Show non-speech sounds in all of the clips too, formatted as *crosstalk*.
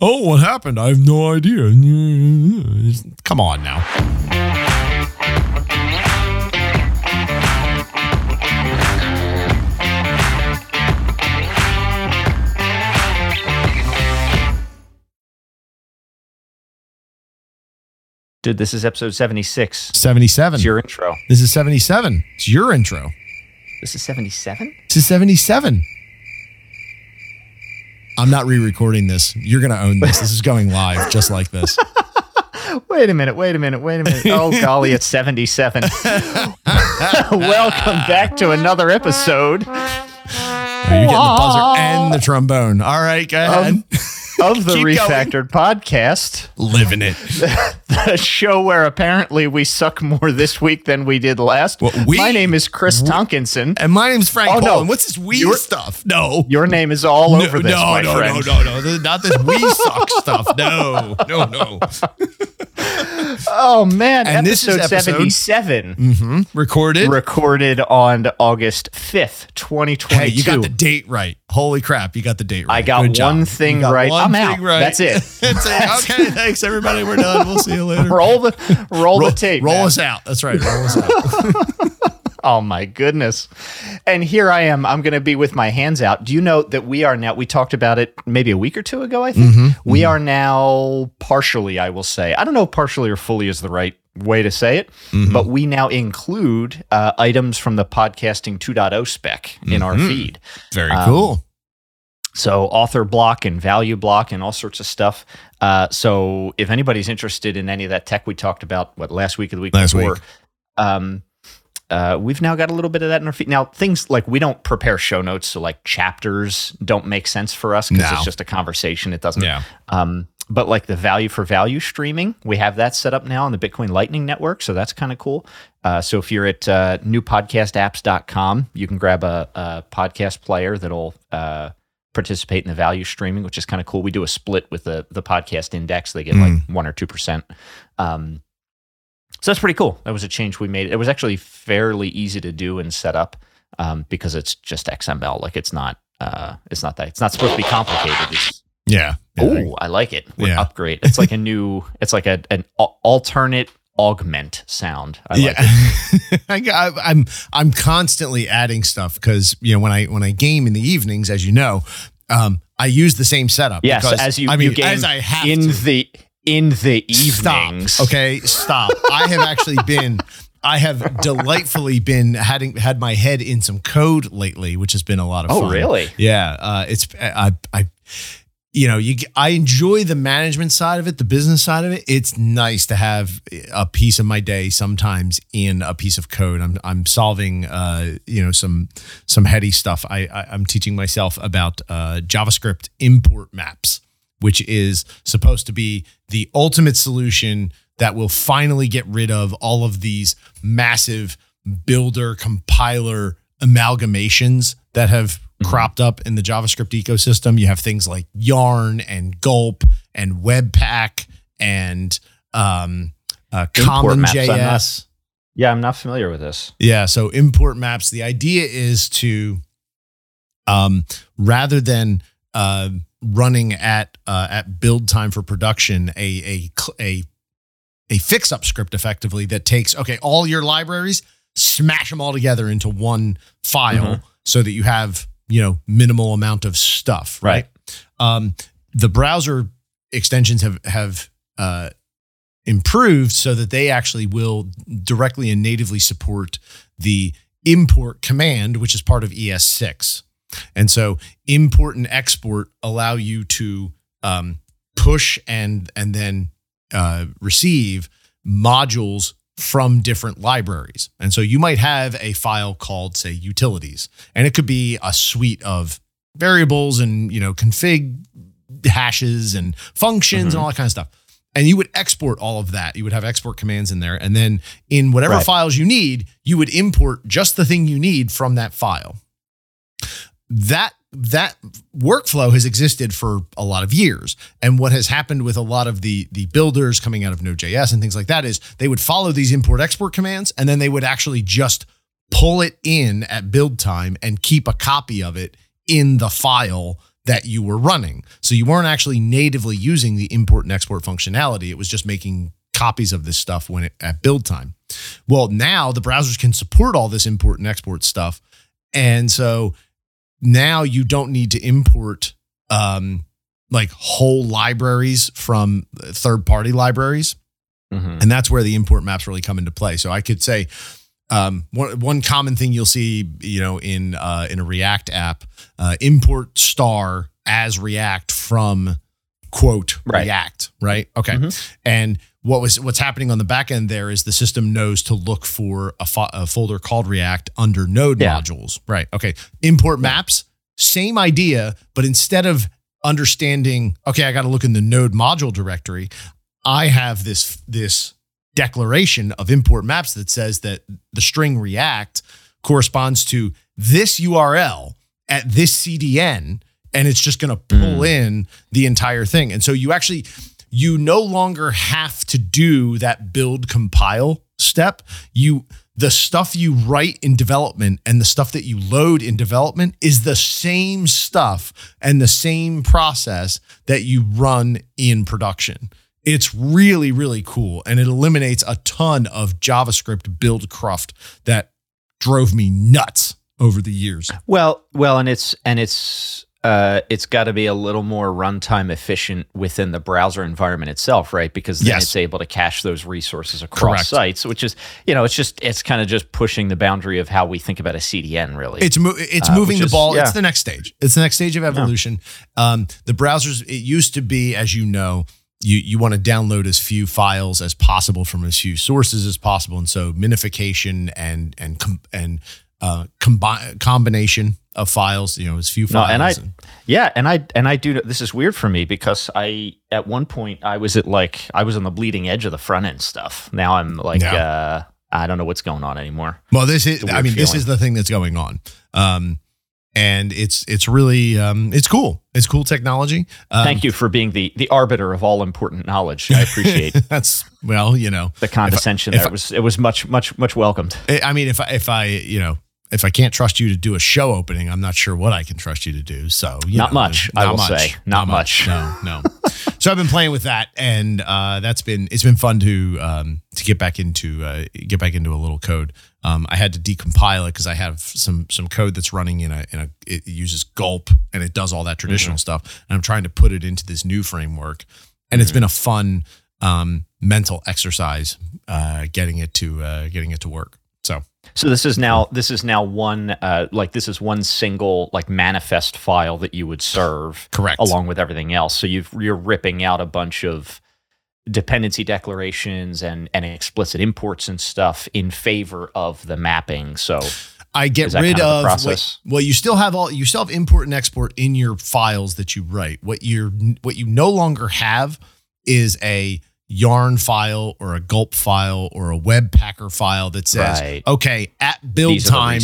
Oh, what happened? I have no idea. Come on now. Dude, this is episode 76. 77. It's your intro. This is 77. It's your intro. This is 77? This is 77. I'm not re-recording this. You're going to own this. This is going live just like this. *laughs* Wait a minute, wait a minute, wait a minute. Oh, golly, it's 77. *laughs* Welcome back to another episode Oh, you're getting the buzzer and the trombone. All right, go um, ahead. *laughs* of the Keep going. Refactored podcast, Living it. *laughs* the show where apparently we suck more this week than we did last. Well, we- My name is Chris Tonkinson. And my name's Frank Oh, no. What's this we You're- stuff? No. Your name is all no, over this, no, my no, friend. no, no, no. This is Not this we suck stuff. No, no, no. *laughs* Oh man, And this is episode, episode- 77. hmm Recorded. recorded on August 5th, 2022. hey, you got the date right. Holy crap, you got the date right. I got Good job. one You thing got right. one I'm thing out. That's it. *laughs* That's it. Okay, thanks everybody. We're done. We'll see you *laughs* later. roll the roll, the tape. Roll man. us out. That's right. Roll us out. *laughs* Oh my goodness. And here I am. I'm going to be with my hands out. Do you know that we are now we talked about it maybe a week or two ago, I think. Mm-hmm, we are now partially, I will say. I don't know if partially or fully is the right way to say it, Mm-hmm. but we now include uh, items from the podcasting 2.0 spec in our Mhm. feed. Very Um, cool. So author block and value block and all sorts of stuff. Uh, so if anybody's interested in any of that tech we talked about, what last week or the week Last before, week. um, uh, we've now got a little bit of that in our feet. Now things like we don't prepare show notes, so like chapters don't make sense for us because No. it's just a conversation. It doesn't. Yeah. Um, but like the value for value streaming, we have that set up now on the Bitcoin Lightning Network. So that's kind of cool. Uh, so if you're at uh, newpodcastapps.com, you can grab a, a podcast player that'll uh, participate in the value streaming, which is kind of cool. We do a split with the, the podcast index. They get like one or 2%. Um, so that's pretty cool. That was a change we made. It was actually fairly easy to do and set up um, because it's just XML. Like it's not, uh, it's not that, it's not supposed to be complicated. It's, Yeah. Yeah. Oh, I like it. With Yeah. upgrade. It's like a new. It's like a an alternate augment sound. I like yeah, it. *laughs* I I'm I'm constantly adding stuff because you know when I when I game in the evenings, as you know, um, I use the same setup. Yes, because, as you I mean, you game as I have in to. the in the Stop. evenings. Okay, stop. I have actually been. I have delightfully been having had my head in some code lately, which has been a lot of Oh, fun. really? Yeah. Uh, it's I I you know you I enjoy the management side of it, the business side of it. It's nice to have a piece of my day sometimes in a piece of code. I'm I'm solving uh you know some some heady stuff. I, I I'm teaching myself about uh, JavaScript import maps which is supposed to be the ultimate solution that will finally get rid of all of these massive builder compiler amalgamations that have cropped up in the JavaScript ecosystem. You have things like Yarn and Gulp and Webpack and um, uh, CommonJS. Yeah, I'm not familiar with this. Yeah. So import maps. The idea is to, um, rather than uh, running at uh, at build time for production, a a a a fix up script effectively that takes okay all your libraries, smash them all together into one file Mhm. so that you have you know minimal amount of stuff. Right. Um, the browser extensions have have uh, improved so that they actually will directly and natively support the import command, which is part of ES6. And so import and export allow you to um, push and and then uh, receive modules from different libraries. And so you might have a file called, say, utilities, and it could be a suite of variables and you know config hashes and functions and all that kind of stuff. And you would export all of that. You would have export commands in there. And then in whatever Right. files you need, you would import just the thing you need from that file. That that workflow has existed for a lot of years. And what has happened with a lot of the the builders coming out of Node.js and things like that is they would follow these import export commands and then they would actually just pull it in at build time and keep a copy of it in the file that you were running. So you weren't actually natively using the import and export functionality. It was just making copies of this stuff when it, at build time. Well, now the browsers can support all this import and export stuff. And so now you don't need to import um, like whole libraries from third party libraries. Mhm. And that's where the import maps really come into play. So I could say um, one one common thing you'll see, you know, in uh, in a React app, uh, import star as React from quote Right. React, right? Okay, Mhm. and what was what's happening on the back end there is the system knows to look for a, fo- a folder called React under node Yeah. modules, right? Okay, import maps, same idea, but instead of understanding, okay, I got to look in the node module directory. I have this this declaration of import maps that says that the string React corresponds to this URL at this CDN, and it's just going to pull hmm. in the entire thing. And so you actually you no longer have to do that build compile step. You the stuff you write in development and the stuff that you load in development is the same stuff and the same process that you run in production. It's really, really cool. And it eliminates a ton of JavaScript build cruft that drove me nuts over the years. Well, well, and it's and it's uh, it's got to be a little more runtime efficient within the browser environment itself, right? Because then Yes. it's able to cache those resources across Correct. sites, which is you know, it's just it's kind of just pushing the boundary of how we think about a CDN, really. It's mo- it's Uh, moving the is- ball. yeah. It's the next stage. It's the next stage of evolution. Um, the browsers. It used to be, as you know, you you want to download as few files as possible from as few sources as possible, and so minification and and com- and uh, combi- combination of files. You know, as few No, files. and I- Yeah, and I and I do. This is weird for me because I at one point I was at like I was on the bleeding edge of the front end stuff. Now I'm like Yeah. uh, I don't know what's going on anymore. Well, this is. I I mean, this is the thing that's going on, um, and it's it's really um, it's cool. It's cool technology. Um, Thank you for being the the arbiter of all important knowledge. I appreciate *laughs* That's well, you know, the condescension if there. I- It was it was much much much welcomed. I I mean, if I, if I, you know, if I can't trust you to do a show opening, I'm not sure what I can trust you to do. So, you Not know, much, I will say. Not much. No, no. so I've been playing with that, and uh, that's been it's been fun to um, to get back into uh, get back into a little code. Um, I had to decompile it because I have some some code that's running in a in a it uses gulp and it does all that traditional Mm-hmm. stuff, and I'm trying to put it into this new framework, and it's been a fun um, mental exercise uh, getting it to uh, getting it to work. So. So this is now this is now one uh, like this is one single like manifest file that you would serve Correct. along with everything else. So you've, you're ripping out a bunch of dependency declarations and and explicit imports and stuff in favor of the mapping. So I get rid kind of the of? What, well, you still have all you still have import and export in your files that you write. What you're what you no longer have is a yarn file or a gulp file or a webpacker file that says, Right. okay, at build these time,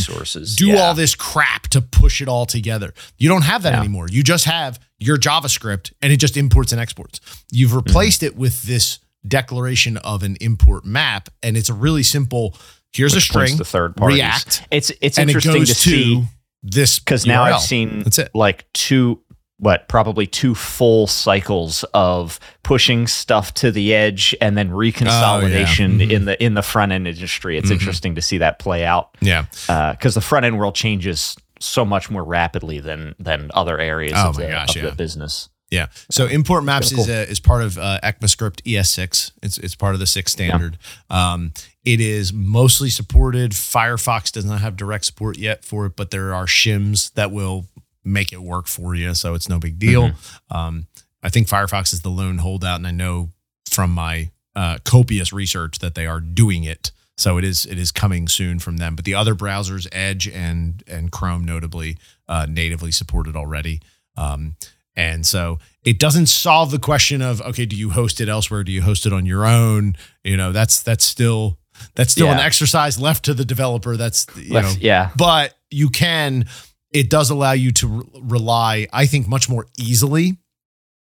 do Yeah. all this crap to push it all together. You don't have that Yeah. anymore. You just have your JavaScript and it just imports and exports. You've Mm-hmm. replaced it with this declaration of an import map, and it's a really simple. Here's Which a string. to third parties. React, It's it's it interesting goes to to, see this because now URL. I've seen it. like two what probably two full cycles of pushing stuff to the edge and then reconsolidation Mhm. in the in the front end industry. It's Mhm. interesting to see that play out Yeah. because the front end world changes so much more rapidly than than other areas Oh of, the, gosh, of yeah. the business. Yeah. So import maps kinda is uh, is part of uh, ECMAScript ES6. It's it's part of the six standard. Um, it is mostly supported. Firefox does not have direct support yet for it, but there are shims that will make it work for you. So it's no big deal. Um, I think Firefox is the lone holdout, and I know from my uh, copious research that they are doing it. So it is it is coming soon from them. But the other browsers, Edge and and Chrome, notably, uh, natively supported already. Um, and so it doesn't solve the question of okay, do you host it elsewhere? Do you host it on your own? You know, that's that's still that's still an exercise left to the developer. That's you know, yeah. but you can. It does allow you to re- rely, I think, much more easily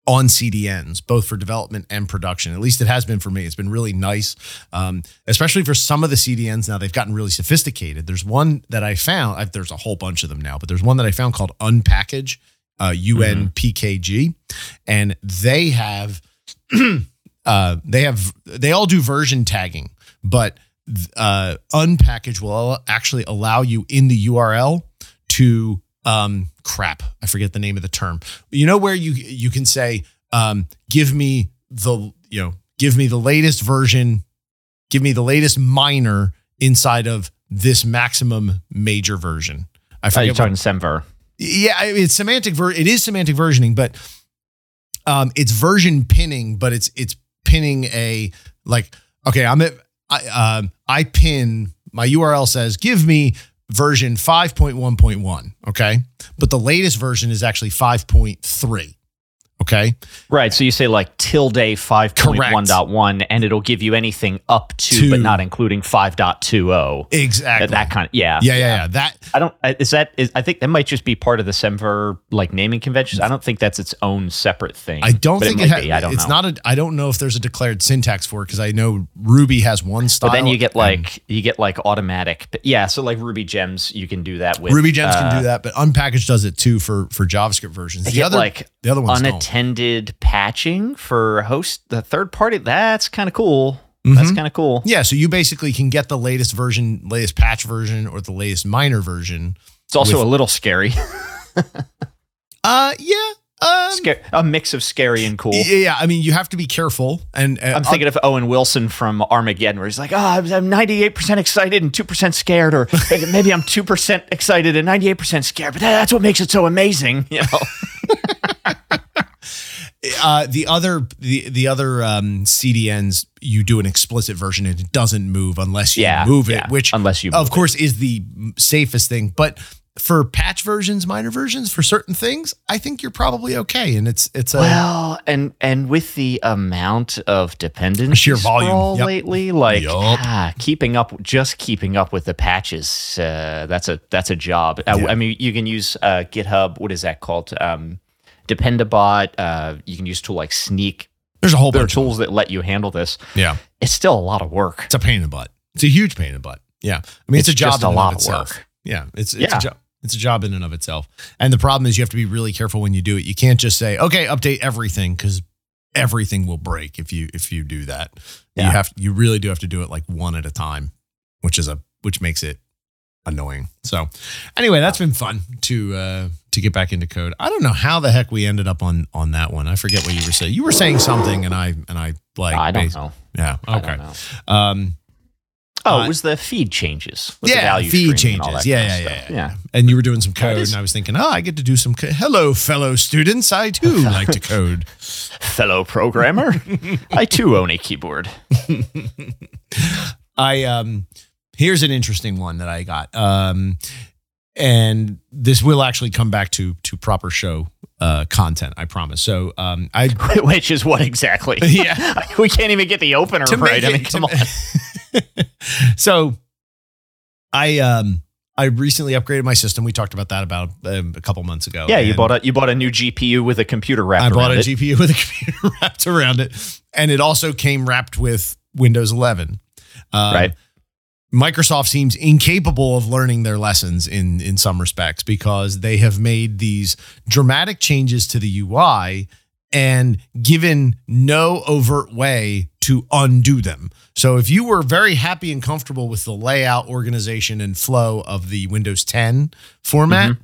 on CDNs, both for development and production. At least it has been for me. It's been really nice, um, especially for some of the CDNs. Now they've gotten really sophisticated. There's one that I found. I, there's a whole bunch of them now, but there's one that I found called Unpackage, uh, UNPKG, and they have *clears throat* uh, they have they all do version tagging, but uh, unpackage will actually allow you in the URL to um, crap. I forget the name of the term. You know where you you can say, um, "Give me the you know, give me the latest version, give me the latest minor inside of this maximum major version." I forget. you what- talking Semver? yeah, I mean, it's semantic. Ver- it is semantic versioning, but um, it's version pinning. But it's it's pinning a like. Okay, I'm at I um I pin my URL says give me version five point one point one. Okay, but the latest version is actually five point three. Okay, Right. So you say like tilde 5.1.1 and it'll give you anything up to, To- but not including 5.20. exactly. That, that kind of, yeah. yeah, yeah, yeah. That I don't, uh, is that, is, I think that might just be part of the Semver like naming conventions. I don't think that's its own separate thing. I don't think it it, might ha- be. I don't it's know. not a. I don't know if there's a declared syntax for it because I know Ruby has one style. But then you get like, you get like automatic, yeah. So like Ruby gems, you can do that with. Ruby gems uh, can do that, but unpackaged does it too for for JavaScript versions. The other like the other ones don't. Unattended patching for host the third party. That's kind of cool. That's Mhm. kind of cool. Yeah, so you basically can get the latest version, latest patch version, or the latest minor version. It's also With- a little scary. *laughs* Uh, yeah, um, Scare, a mix of scary and cool. yeah, yeah. I mean, you have to be careful, and uh, I'm thinking of Owen Wilson from Armageddon, where he's like, "Oh, I'm 98% excited and 2% scared, or *laughs* maybe I'm 2% excited and 98% scared, but that- that's what makes it so amazing." You know, *laughs* uh, the other the the other um, CDNs, you do an explicit version, and it doesn't move unless you yeah, move it, yeah, which unless you, of course is the safest thing. But for patch versions, minor versions, for certain things, I think you're probably okay, and it's it's a it. well, and and with the amount of dependency Sheer volume, yep. lately, like Yup. ah, keeping up, just keeping up with the patches, uh, that's a that's a job. Uh, Yeah. I mean, you can use uh, GitHub. What is that called? Um, Dependabot. Uh, you can use a tool like Snyk. there's a whole There are bunch. Of, tools that let you handle this. yeah, It's still a lot of work. it's a pain in the butt. It's a huge pain in the butt. Yeah, I mean, it's, It's a job just in a lot of itself. work. Yeah, it's it's Yeah. a job. It's a job in and of itself. And the problem is you have to be really careful when you do it. You can't just say, "Okay, update everything," because everything will break if you if you do that. You have you really do have to do it like one at a time, which is a which makes it annoying. So anyway, that's been fun to uh to get back into code. I don't know how the heck we ended up on on that one. I forget what you were saying. You were saying something and I and I like I don't know. Yeah. Okay. know. Um Oh, Uh, it was the feed changes. yeah, value feed stream and all changes. Yeah, kind yeah, yeah, yeah, And you were doing some code, and I was thinking, oh, I get to do some. Co- Hello, fellow students. I too *laughs* like to code. Fellow programmer, I too own a keyboard. *laughs* I um, here's an interesting one that I got. Um, and this will actually come back to to proper show uh content. I promise. So um, I *laughs* Which is what exactly? *laughs* yeah. *laughs* we can't even get the opener right. make I mean, come on. so I um I recently upgraded my system. We talked about that about um, a couple months ago. Yeah, you bought a you bought a new GPU with a computer wrapped I bought around a it. GPU with a computer wrapped around it, and it also came wrapped with Windows 11. Um, Right. Microsoft seems incapable of learning their lessons in in some respects because they have made these dramatic changes to the UI and given no overt way to undo them. So if you were very happy and comfortable with the layout, organization, and flow of the Windows 10 format, mm-hmm.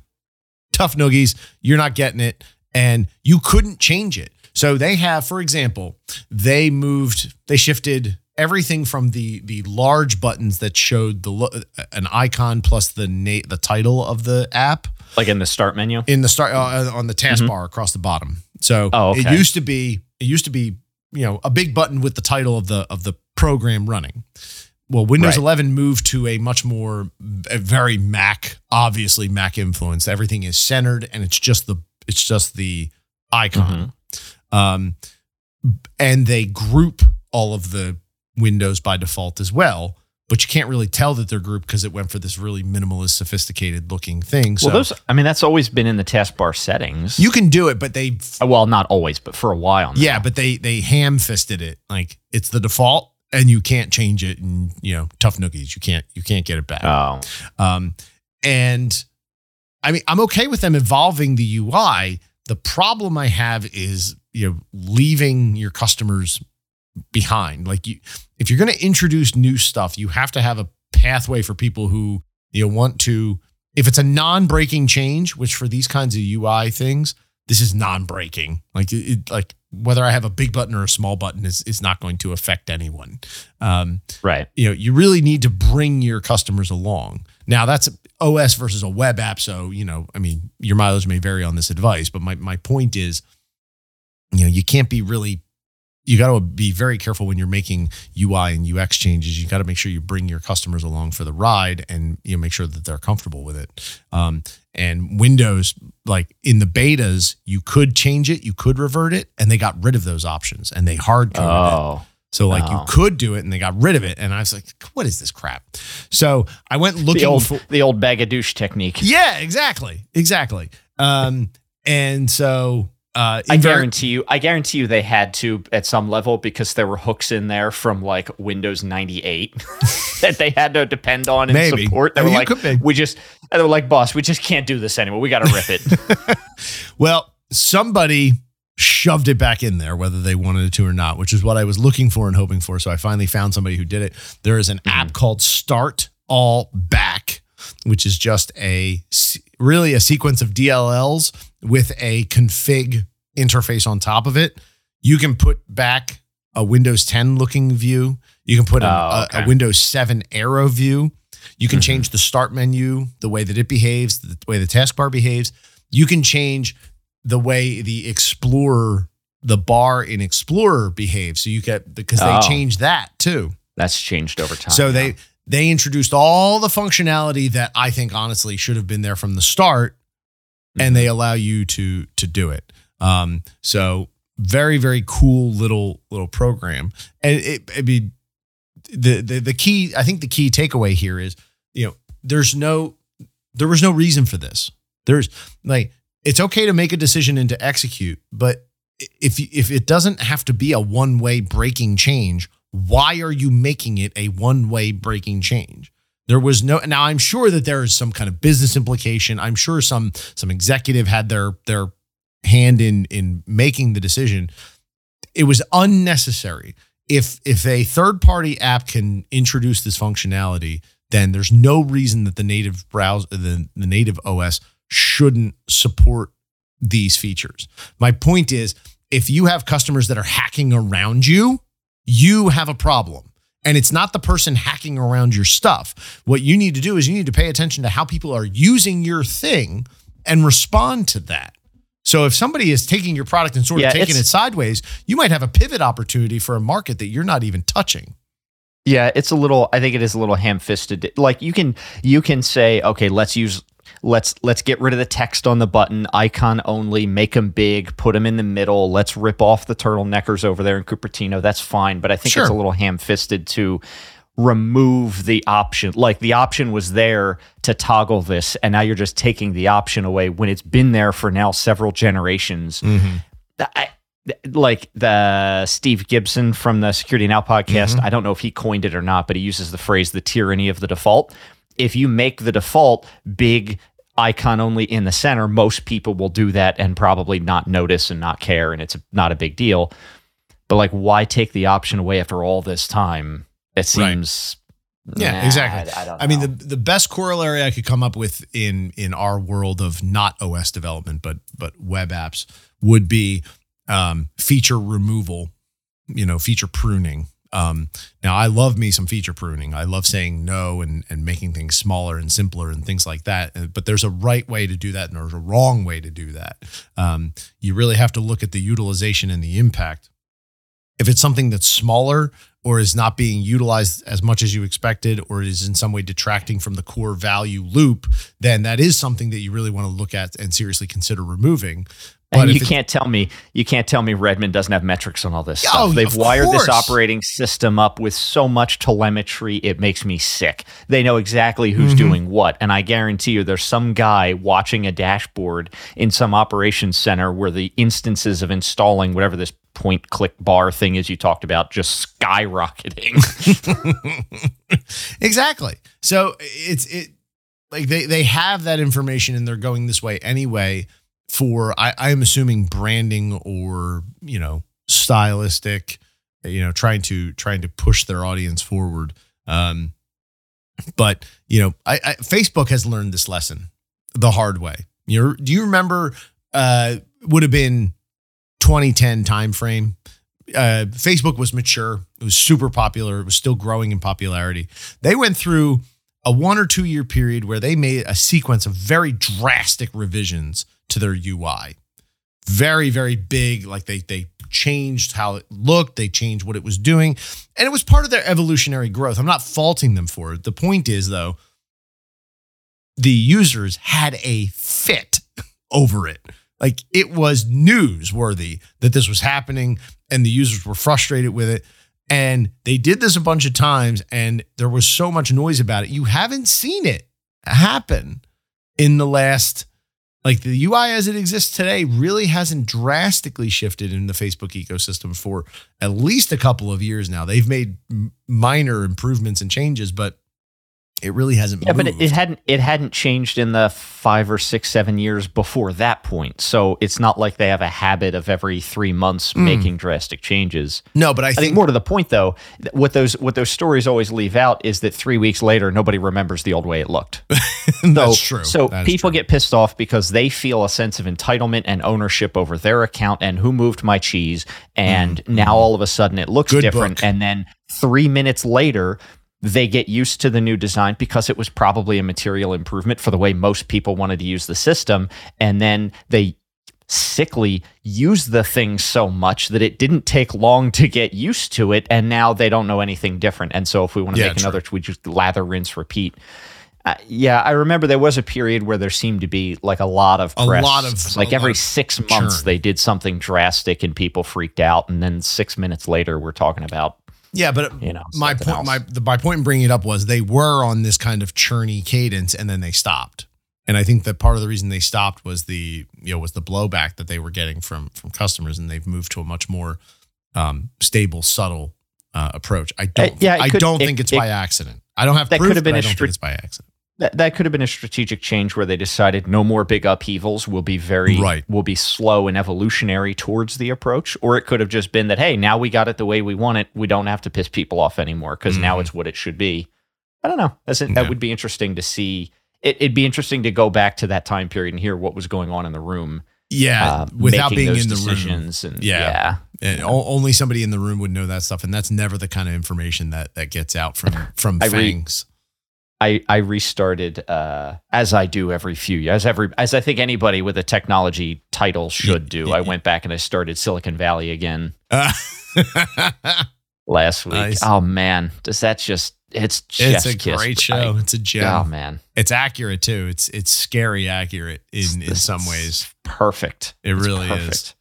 tough noogies, you're not getting it, and you couldn't change it. So they have, for example, they moved, they shifted everything from the the large buttons that showed the lo- an icon plus the na- the title of the app like in the start menu. in the start uh, on the taskbar across the bottom. So Oh, it used to be it used to be you know a big button with the title of the of the program running. Well, Windows Right. 11 moved to a much more a very Mac, obviously Mac influence. Everything is centered and it's just the it's just the icon. Mm-hmm. Um, and they group all of the windows by default as well. But you can't really tell that they're grouped because it went for this really minimalist, sophisticated looking thing. So well, those I mean that's always been in the taskbar settings. you can do it, but they Uh, well, not always, but for a while. Now. Yeah, but they they ham fisted it. Like it's the default, and you can't change it. And you know, tough nookies, you can't you can't get it back. Oh, Um, and I mean, I'm okay with them evolving the UI. The problem I have is, you know, leaving your customers behind. Like you, if you're going to introduce new stuff, you have to have a pathway for people who you know, want to. If it's a non-breaking change, which for these kinds of UI things, this is non-breaking. Like it, like whether I have a big button or a small button is is not going to affect anyone. Um, right. You know, you really need to bring your customers along. Now that's OS versus a web app, so you know, I mean, your mileage may vary on this advice, but my my point is, you know, you can't be really you got to be very careful when you're making UI and UX changes. You got to make sure you bring your customers along for the ride and you know, make sure that they're comfortable with it. Um, and Windows, like in the betas, you could change it, you could revert it, and they got rid of those options and they hard coded oh. it. So like oh. you could do it and they got rid of it. And I was like, what is this crap? So I went looking the old, for the old bag of douche technique. Yeah, exactly. Exactly. Um, and so uh, I guarantee you, I guarantee you, they had to at some level because there were hooks in there from like Windows 98 *laughs* that they had to depend on and Maybe. support. They I mean, were like, we just, they were like, boss, we just can't do this anymore. We got to rip it. *laughs* well, somebody shoved it back in there, whether they wanted it to or not, which is what I was looking for and hoping for. So I finally found somebody who did it. There is an mm-hmm. app called Start All Back, which is just a really a sequence of DLLs with a config interface on top of it. You can put back a Windows 10 looking view. You can put oh, a, okay. a, Windows 7 Aero view. You can mm-hmm. change the start menu, the way that it behaves, the way the taskbar behaves. You can change the way the Explorer, the bar in Explorer behaves. So you get because they oh. changed that too. That's changed over time. So they they introduced all the functionality that I think honestly should have been there from the start, mm-hmm. and they allow you to to do it. Um, so very very cool little little program, and it, it be the, the the key. I think the key takeaway here is you know there's no there was no reason for this. There's like it's okay to make a decision and to execute, but if if it doesn't have to be a one way breaking change, why are you making it a one way breaking change? There was no now I'm sure that there is some kind of business implication. I'm sure some some executive had their their hand in in making the decision. It was unnecessary. If if a third party app can introduce this functionality, then there's no reason that the native browser the, the native OS shouldn't support these features. My point is if you have customers that are hacking around you, you have a problem. And it's not the person hacking around your stuff. What you need to do is you need to pay attention to how people are using your thing and respond to that. So if somebody is taking your product and sort of taking it sideways, you might have a pivot opportunity for a market that you're not even touching. Yeah, it's a little I think it is a little ham-fisted. Like you can you can say, okay, let's use let's let's get rid of the text on the button, icon only, make them big, put them in the middle. Let's rip off the turtleneckers over there in Cupertino. That's fine, but I think sure. it's a little ham-fisted to remove the option. Like the option was there to toggle this, and now you're just taking the option away when it's been there for now several generations. Mm-hmm. I, like the Steve Gibson from the Security Now podcast, mm-hmm. I don't know if he coined it or not, but he uses the phrase the tyranny of the default. If you make the default big icon only in the center, most people will do that and probably not notice and not care, and it's not a big deal. But like, why take the option away after all this time? It seems. Right. Yeah, nah, exactly. I, I, I mean, the the best corollary I could come up with in in our world of not OS development, but but web apps would be um, feature removal. You know, feature pruning. Um, now, I love me some feature pruning. I love saying no and and making things smaller and simpler and things like that. Uh, but there's a right way to do that, and there's a wrong way to do that. Um, you really have to look at the utilization and the impact. If it's something that's smaller or is not being utilized as much as you expected or is in some way detracting from the core value loop, then that is something that you really want to look at and seriously consider removing. And you can't tell me you can't tell me Redmond doesn't have metrics on all this stuff. Oh, They've wired course. this operating system up with so much telemetry, it makes me sick. They know exactly who's mm-hmm. doing what, and I guarantee you, there's some guy watching a dashboard in some operations center where the instances of installing whatever this point click bar thing is you talked about just skyrocketing. *laughs* exactly. So it's it like they they have that information and they're going this way anyway for I, I'm assuming branding or you know stylistic, you know, trying to trying to push their audience forward. Um, but you know, I, I Facebook has learned this lesson the hard way. You do you remember? Uh, would have been 2010 timeframe. Uh, Facebook was mature. It was super popular. It was still growing in popularity. They went through a one or two year period where they made a sequence of very drastic revisions to their UI. Very, very big. Like they they changed how it looked, they changed what it was doing, and it was part of their evolutionary growth. I'm not faulting them for it. The point is though, the users had a fit *laughs* over it. Like it was newsworthy that this was happening and the users were frustrated with it. And they did this a bunch of times and there was so much noise about it. You haven't seen it happen in the last, like the UI as it exists today really hasn't drastically shifted in the Facebook ecosystem for at least a couple of years now. They've made minor improvements and changes, but it really hasn't. Yeah, moved. but it, it, hadn't. It hadn't changed in the five or six, seven years before that point. So it's not like they have a habit of every three months mm. making drastic changes. No, but I, I think, think, more to the point, though, what those what those stories always leave out is that three weeks later, nobody remembers the old way it looked. *laughs* That's so, true. So That's people true. get pissed off because they feel a sense of entitlement and ownership over their account and who moved my cheese, and mm. now all of a sudden it looks Good different, book. and then three minutes later they get used to the new design because it was probably a material improvement for the way most people wanted to use the system. And then they sickly use the thing so much that it didn't take long to get used to it. And now they don't know anything different. And so if we want to Yeah, make true. another, we just lather, rinse, repeat. Uh, yeah, I remember there was a period where there seemed to be like a lot of A lot of- like every six months churn. they did something drastic and people freaked out, and then six minutes later we're talking about Yeah, but You know, my point, else. my the, my point in bringing it up was they were on this kind of churny cadence, and then they stopped. And I think that part of the reason they stopped was the you know was the blowback that they were getting from from customers, and they've moved to a much more um, stable, subtle uh, approach. I don't, Uh, yeah, I could- don't it- think it's it- by accident. I don't have that proof, could have been but I a stri- think it's by accident. That that could have been a strategic change where they decided no more big upheavals. Will be very Right. will be slow and evolutionary towards the approach, or it could have just been that hey, now we got it the way we want it. We don't have to piss people off anymore because now Mhm. it's what it should be. I don't know. That's it. Yeah. That would be interesting to see. It, it'd be interesting to go back to that time period and hear what was going on in the room Yeah, uh, without being in the room. And Yeah. yeah, And o- only somebody in the room would know that stuff, and that's never the kind of information that that gets out from *laughs* from I re- FAANGs. I, I restarted uh, as I do every few years, as every as I think anybody with a technology title should do. I went back and I started Silicon Valley again Uh, *laughs* last week. Nice. Oh man, does that just it's it's a great show. it's a gem. oh man, It's accurate too. It's it's scary accurate in in some ways. perfect. It It's really is.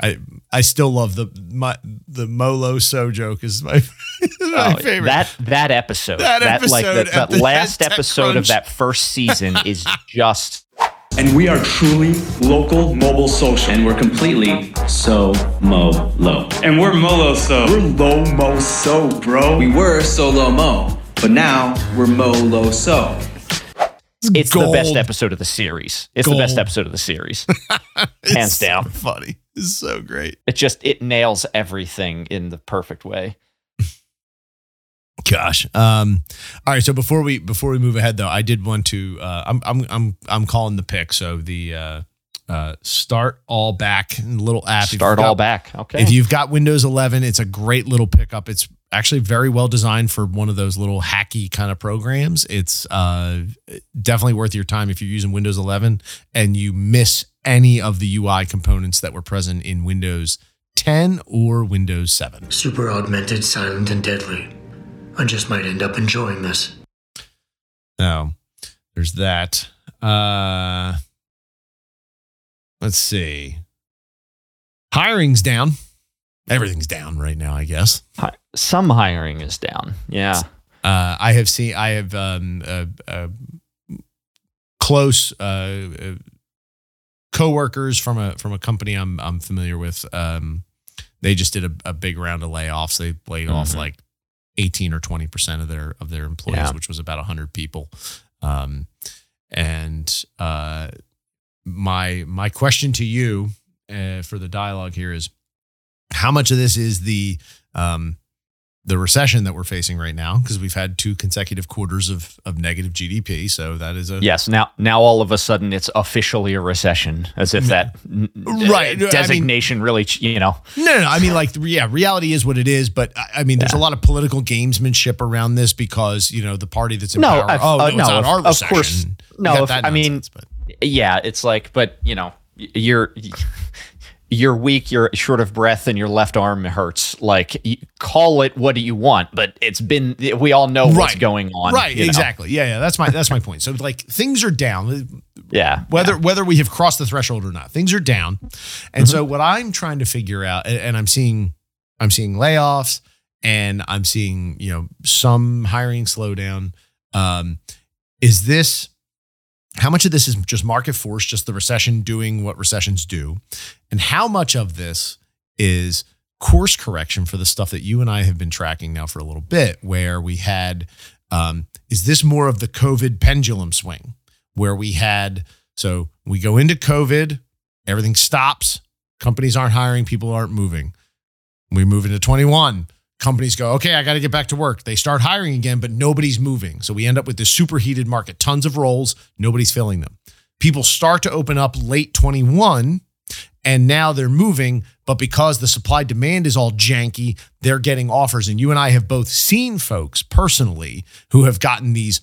Perfect. I I still love the my the Molo So joke is my, *laughs* my Oh, favorite. That that episode, That like episode the, that last episode Crunch. of that first season is *laughs* just And we are truly local mobile social. and we're completely so mo low. And we're Molo so. We're low mo so, bro. We were solo mo, but now we're mo low so. it's the best episode of the series. It's the best episode of the series. *laughs* It's hands so down. funny. It's so great. it just it nails everything in the perfect way. Gosh. Um. All right. So before we before we move ahead, though, I did want to. Uh, I'm I'm I'm I'm calling the pick. So the uh, uh, start all back little app. If you've Start all got- back. Okay. If you've got Windows 11, it's a great little pickup. It's actually very well designed for one of those little hacky kind of programs. It's uh, definitely worth your time if you're using Windows 11 and you miss any of the UI components that were present in Windows 10 or Windows 7. Super augmented, silent, and deadly. I just might end up enjoying this. So there's that. Uh, let's see. Hiring's down. Everything's down right now, I guess. Hi- Some hiring is down. Yeah. Uh, I have seen, I have um, uh, uh, close uh, uh, coworkers from a from a company I'm I'm familiar with. Um, they just did a, a big round of layoffs. They laid off Mhm. like 18 or 20 percent of their of their employees, Yeah. which was about 100 people. Um, and uh, my my question to you uh, for the dialogue here is, how much of this is the um, the recession that we're facing right now because we've had two consecutive quarters of of negative GDP. So that is a Yes, now now all of a sudden it's officially a recession, as if that n- Right, I mean- designation really, ch- you know. No, no, no. I mean, like, yeah, reality is what it is. But I- I mean, there's a lot of political gamesmanship around this because you know the party that's in No, power. I've- oh no, uh, no, not of- our of course. No, if- that I mean, but- Yeah, it's like, but you know, you're you're weak, you're short of breath, and your left arm hurts. Like, call it what do you want, but it's been we all know what's going on. right, you know? exactly. Yeah, yeah. That's my that's my point. So like things are down. Yeah, whether whether we have crossed the threshold or not things are down and so what i'm trying to figure out and, and i'm seeing i'm seeing layoffs and i'm seeing you know some hiring slowdown um is this how much of this is just market force just the recession doing what recessions do and how much of this is course correction for the stuff that you and i have been tracking now for a little bit where we had um, is this more of the covid pendulum swing where we had so we go into COVID, everything stops, companies aren't hiring, people aren't moving. We move into 21, companies go, okay, I got to get back to work. They start hiring again, but nobody's moving. So we end up with this superheated market, tons of roles, nobody's filling them. People start to open up late 21 and now they're moving, but because the supply demand is all janky, they're getting offers. And you and I have both seen folks personally who have gotten these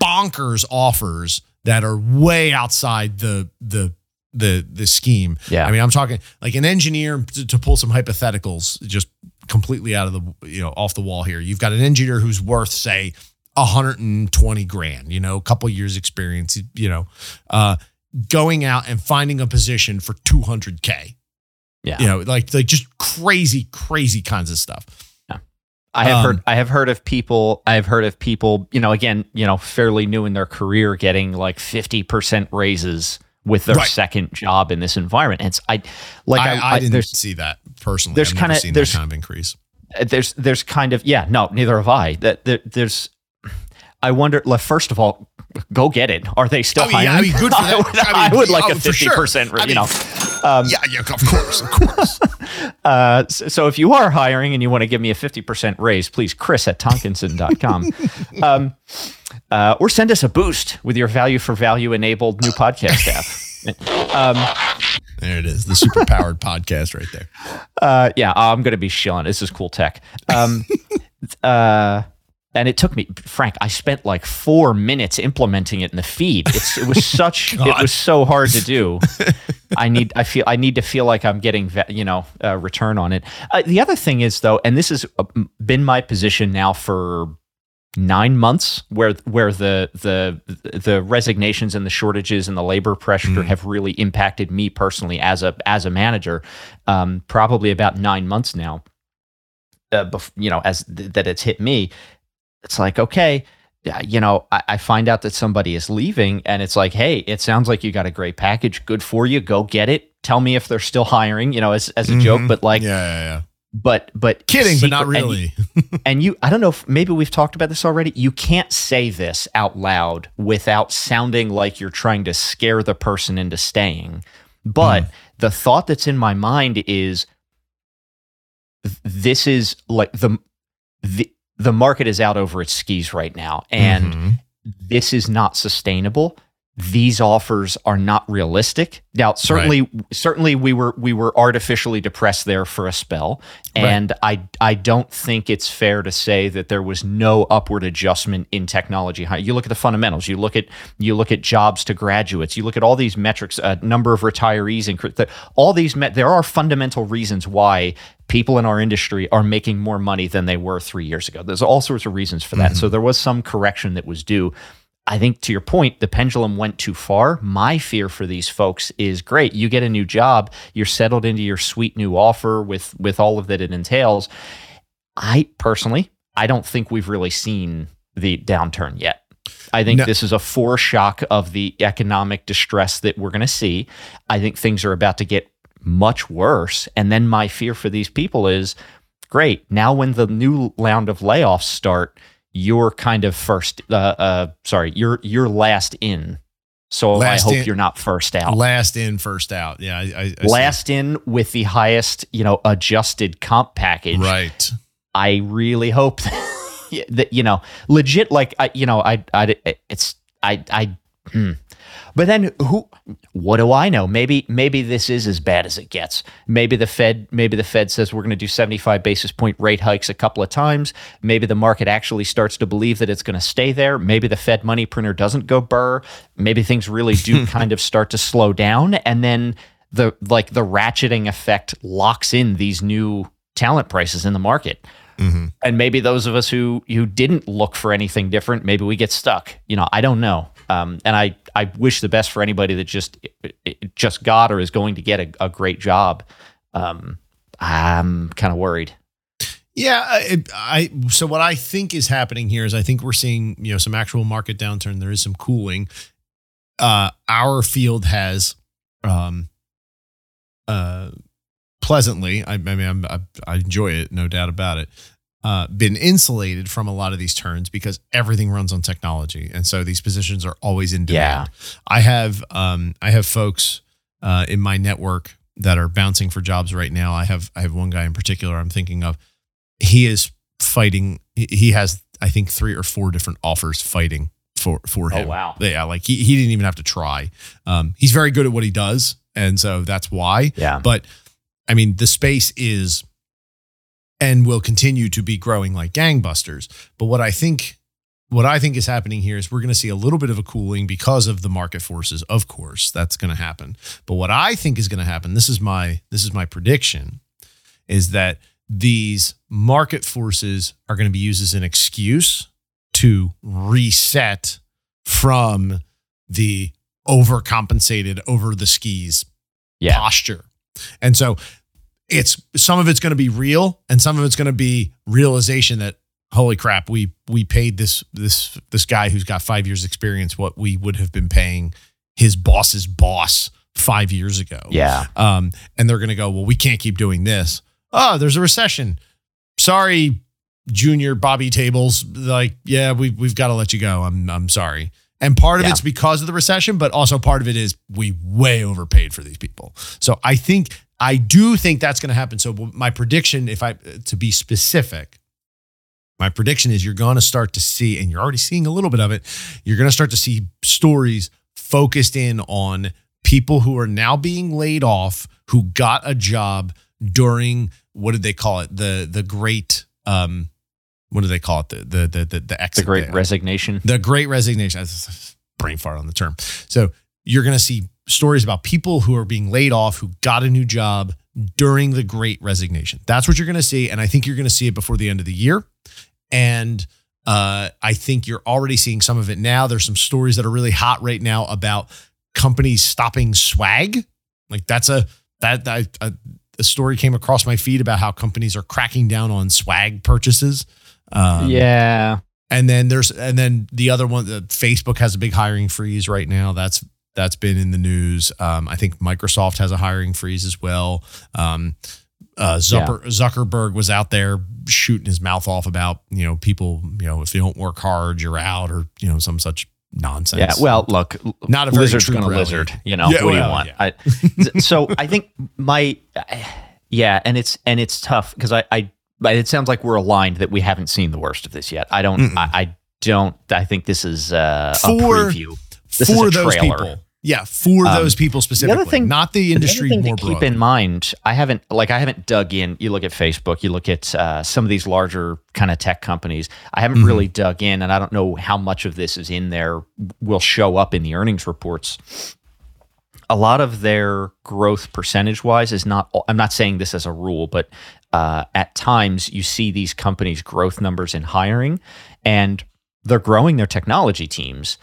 bonkers offers that are way outside the the the the scheme. Yeah. I mean, I'm talking like an engineer to, to pull some hypotheticals just completely out of the you know off the wall here. You've got an engineer who's worth say 120 grand, you know, a couple years experience, you know, uh going out and finding a position for 200k. Yeah. You know, like like just crazy crazy kinds of stuff. Yeah. I have Um, heard I have heard of people I have heard of people, you know, again, you know, fairly new in their career getting like 50% raises with their Right. second job in this environment. And it's I like I, I, I, didn't there's see that personally. there's kinda- seen there's- kind of increase. Uh, there's there's kind of yeah, no, neither have I. That there, there's I wonder like first of all, go get it. Are they still I mean, yeah, hiring? I mean, good for *laughs* I would, I mean, I would like oh, a 50%, I you mean, know. Um, yeah, yeah, of course, of course. *laughs* Uh, so, so if you are hiring and you want to give me a 50% raise, please, Chris at tonkinson.com. *laughs* um, uh, or send us a boost with your value for value enabled new podcast app. Um, there it is, the super powered podcast right there. uh, yeah, I'm going to be shilling. This is cool tech. Um, *laughs* uh, and it took me, Frank. I spent like four minutes implementing it in the feed. It's, it was *laughs* such, it was so hard to do. *laughs* I need, I feel, I need to feel like I'm getting, you know, uh, return on it. Uh, the other thing is though, and this has uh, been my position now for nine months, where where the the the resignations and the shortages and the labor pressure have really impacted me personally as a as a manager. Um, probably about nine months now. Uh, bef- you know, as th- that it's hit me, it's like okay. You know, I, I find out that somebody is leaving, and it's like, hey, it sounds like you got a great package. Good for you. Go get it. Tell me if they're still hiring. You know, as as a joke, Mhm. but like, yeah, yeah, yeah. but but Kidding, but not secret- and- really. *laughs* and you i don't know if maybe we've talked about this already you can't say this out loud without sounding like you're trying to scare the person into staying but Hmm. the thought that's in my mind is this is like the the the market is out over its skis right now and Mhm. this is not sustainable these offers are not realistic. Now certainly certainly we were we were artificially depressed there for a spell. And i i don't think it's fair to say that there was no upward adjustment in technology. You look at the fundamentals. You look at you look at jobs to graduates. You look at all these metrics uh, number of retirees and all these met, there are fundamental reasons why people in our industry are making more money than they were 3 years ago. There's all sorts of reasons for that. So there was some correction that was due I think to your point, the pendulum went too far. My fear for these folks is great. You get a new job, you're settled into your sweet new offer with with all of that it entails. I personally, I don't think we've really seen the downturn yet. I think No. this is a foreshock of the economic distress that we're going to see. I think things are about to get much worse. And then my fear for these people is great. Now, when the new round of layoffs start, you're kind of first. Uh, uh, sorry, you're you're last in. So Last I hope in- you're not first out. Last in, first out. Yeah, I, I, I see. last in with the highest, you know, adjusted comp package. right. I really hope *laughs* that you know, legit. Like I, you know, I, I, it's I, I. hmm. But then who? What do I know? Maybe, maybe this is as bad as it gets. Maybe the Fed, maybe the Fed says we're going to do seventy-five basis point rate hikes a couple of times. Maybe the market actually starts to believe that it's going to stay there. Maybe the Fed money printer doesn't go burr. Maybe things really do *laughs* kind of start to slow down, and then the like the ratcheting effect locks in these new talent prices in the market. Mm-hmm. And maybe those of us who who didn't look for anything different, maybe we get stuck. You know, I don't know. Um, and I I wish the best for anybody that just just got or is going to get a, a great job. Um, I'm kind of worried. Yeah, I, I so what I think is happening here is I think we're seeing you know some actual market downturn. There is some cooling. Uh, our field has, um, uh, pleasantly. I, I mean, I'm, I, I enjoy it, no doubt about it. Uh, been insulated from a lot of these turns because everything runs on technology, and so these positions are always in demand. I have um, I have folks uh, in my network that are bouncing for jobs right now. I have I have one guy in particular I'm thinking of. He is fighting. he- has I think three or four different offers fighting for for him. Oh, him. wow. Yeah, like he he didn't even have to try. Um, he's very good at what he does, and so that's why. Yeah. But I mean, the space is and will continue to be growing like gangbusters. But what I think what I think is happening here is we're going to see a little bit of a cooling because of the market forces. Of course, that's going to happen. But what I think is going to happen, this is my this is my prediction, is that these market forces are going to be used as an excuse to reset from the overcompensated over the skis Yeah. posture. And so it's some of it's going to be real and some of it's going to be realization that holy crap, we we paid this this this guy who's got 5 years experience what we would have been paying his boss's boss 5 years ago. Yeah. Um and they're going to go, "Well, we can't keep doing this." Oh, there's a recession. Sorry, junior Bobby Tables, like, yeah, we we've got to let you go. I'm I'm sorry. And part of Yeah. it's because of the recession, but also part of it is we way overpaid for these people. So I think I do think that's going to happen. So my prediction, if I to be specific, my prediction is you're going to start to see, and you're already seeing a little bit of it. You're going to start to see stories focused in on people who are now being laid off, who got a job during what did they call it? The the great um, what do they call it? The the the the, the The great day. resignation. The great resignation. Brain fart on the term. So you're going to see stories about people who are being laid off who got a new job during the great resignation. That's what you're going to see. And I think you're going to see it before the end of the year. And uh, I think you're already seeing some of it now. There's some stories that are really hot right now about companies stopping swag. Like that's a that, that a, a story came across my feed about how companies are cracking down on swag purchases. Um, yeah. and then there's and then the other one the facebook has a big hiring freeze right now that's that's been in the news um, i think microsoft has a hiring freeze as well um, uh, Zucker, zuckerberg was out there shooting his mouth off about you know people you know if you don't work hard you're out or you know some such nonsense Yeah. Well, look, Not a lizard's going to lizard. You know Yeah, what do you want? yeah. I, so I think my yeah, and it's and it's tough because I I it sounds like we're aligned that we haven't seen the worst of this yet. I don't. I, I don't. I think this is uh, a For- preview. This for is a those trailer. people yeah for Um, those people specifically the thing- not the The industry other thing more to keep in mind, I haven't like I haven't dug in. You look at Facebook, you look at uh, some of these larger kind of tech companies. I haven't Mm-hmm. really dug in, and I don't know how much of this is in there will show up in the earnings reports. A lot of their growth percentage wise is not. I'm not saying this as a rule, but uh, at times you see these companies' growth numbers in hiring, and they're growing their technology teams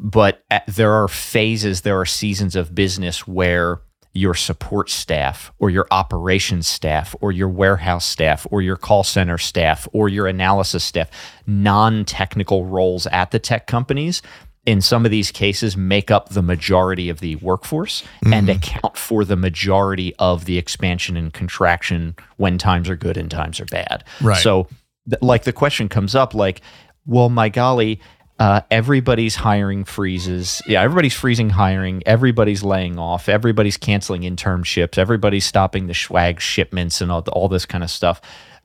but at, there are phases, there are seasons of business where your support staff or your operations staff or your warehouse staff or your call center staff or your analysis staff, non technical roles at the tech companies, in some of these cases, make up the majority of the workforce and mm-hmm. account for the majority of the expansion and contraction when times are good and times are bad. Right. So, th- like, the question comes up like, well, my golly, uh, everybody's hiring freezes. Yeah, everybody's freezing hiring. Everybody's laying off. Everybody's canceling internships. Everybody's stopping the swag shipments and all, all this kind of stuff.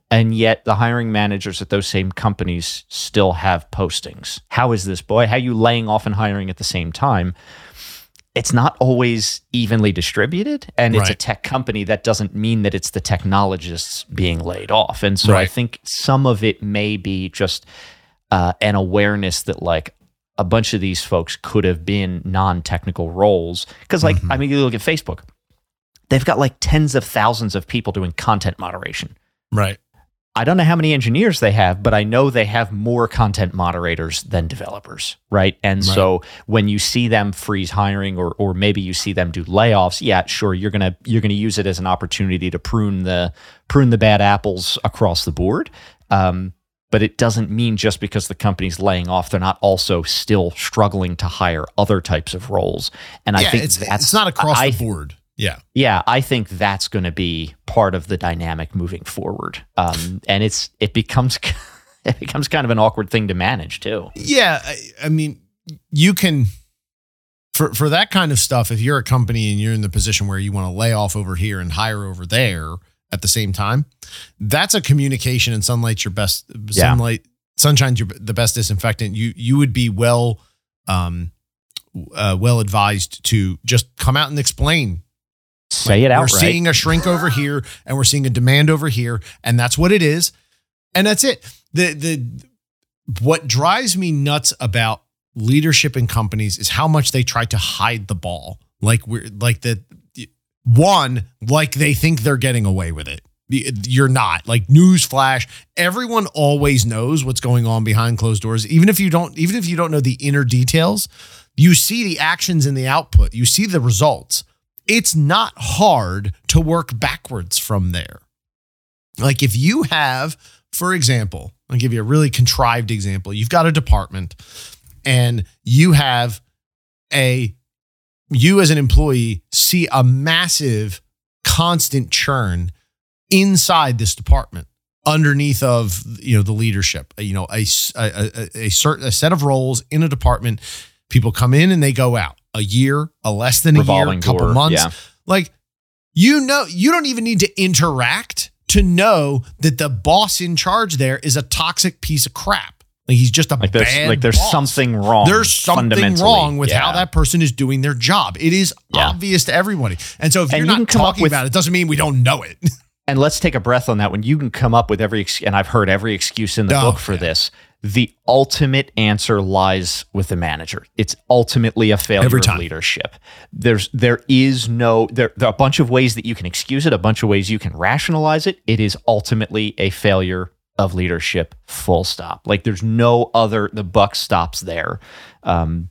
And yet the hiring managers at those same companies still have postings. How is this, boy? How are you laying off and hiring at the same time? It's not always evenly distributed. And it's a tech company. That doesn't mean that it's the technologists being laid off. And so I think some of it may be just uh, an awareness that like a bunch of these folks could have been non-technical roles. Because like i mean you look at facebook. They've got like tens of thousands of people doing content moderation. Right. i don't know how many engineers they have but i know they have more content moderators than developers right? And so when you see them freeze hiring or or maybe you see them do layoffs yeah sure you're gonna you're gonna use it as an opportunity to prune the prune the bad apples across the board. Um, but it doesn't mean just because the company's laying off, they're not also still struggling to hire other types of roles. And I think it's that's it's not across I, the board. Yeah. Yeah, I think that's going to be part of the dynamic moving forward. Um, and it's it becomes *laughs* it becomes kind of an awkward thing to manage too. Yeah, I, I mean, you can for for that kind of stuff. If you're a company and you're in the position where you want to lay off over here and hire over there at the same time, that's a communication. And sunlight's your best. Yeah. Sunlight, sunshine's your the best disinfectant. You you would be well, um, uh, well advised to just come out and explain Say it out. we're seeing a shrink over here and we're seeing a demand over here and that's what it is and that's it the the what drives me nuts about leadership in companies is how much they try to hide the ball like we're like the one like they think they're getting away with it. You're not. Like news flash everyone always knows what's going on behind closed doors. Even if you don't even if you don't know the inner details you see the actions and the output. You see the results. It's not hard to work backwards from there. Like if you have, for example, I'll give you a really contrived example. You've got a department and you have a, you as an employee see a massive constant churn inside this department underneath of you know the leadership. You know a, a, a- a certain a set of roles in a department. People come in and they go out a year a less than a year a couple door, months. yeah. like you know you don't even need to interact to know that the boss in charge there is a toxic piece of crap like he's just a Like there's bad like there's boss. something wrong. There's something wrong with how that person is doing their job. It is Yeah. obvious to everybody. And so if And you're you not talking with- about it, doesn't mean we don't know it. *laughs* And let's take a breath on that one. You can come up with every, and I've heard every excuse in the Oh, book for yeah. this. The ultimate answer lies with the manager. It's ultimately a failure of leadership. There's, there is no, there, there are a bunch of ways that you can excuse it, a bunch of ways you can rationalize it. It is ultimately a failure of leadership. Full stop. Like there's no other. The buck stops there. Um,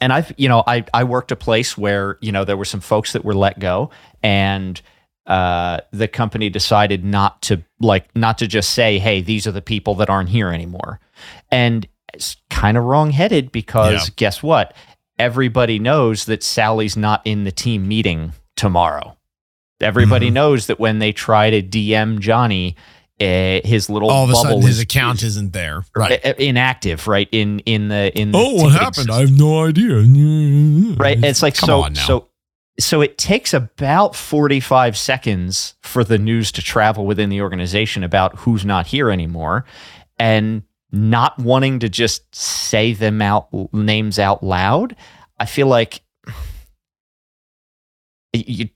and I've, you know, I I worked a place where you know there were some folks that were let go, and uh, the company decided not to like not to just say, "Hey, these are the people that aren't here anymore," and it's kind of wrong-headed because Yeah. guess what? Everybody knows that Sally's not in the team meeting tomorrow. Everybody Mhm. knows that when they try to DM Johnny, uh, his little All of a bubble sudden, his is- account is isn't there. Right. inactive, right? In in the in the Oh, what happened? I have no idea. right it's like so so so it takes about 45 seconds for the news to travel within the organization about who's not here anymore and not wanting to just say them out names out loud i feel like *sighs* you,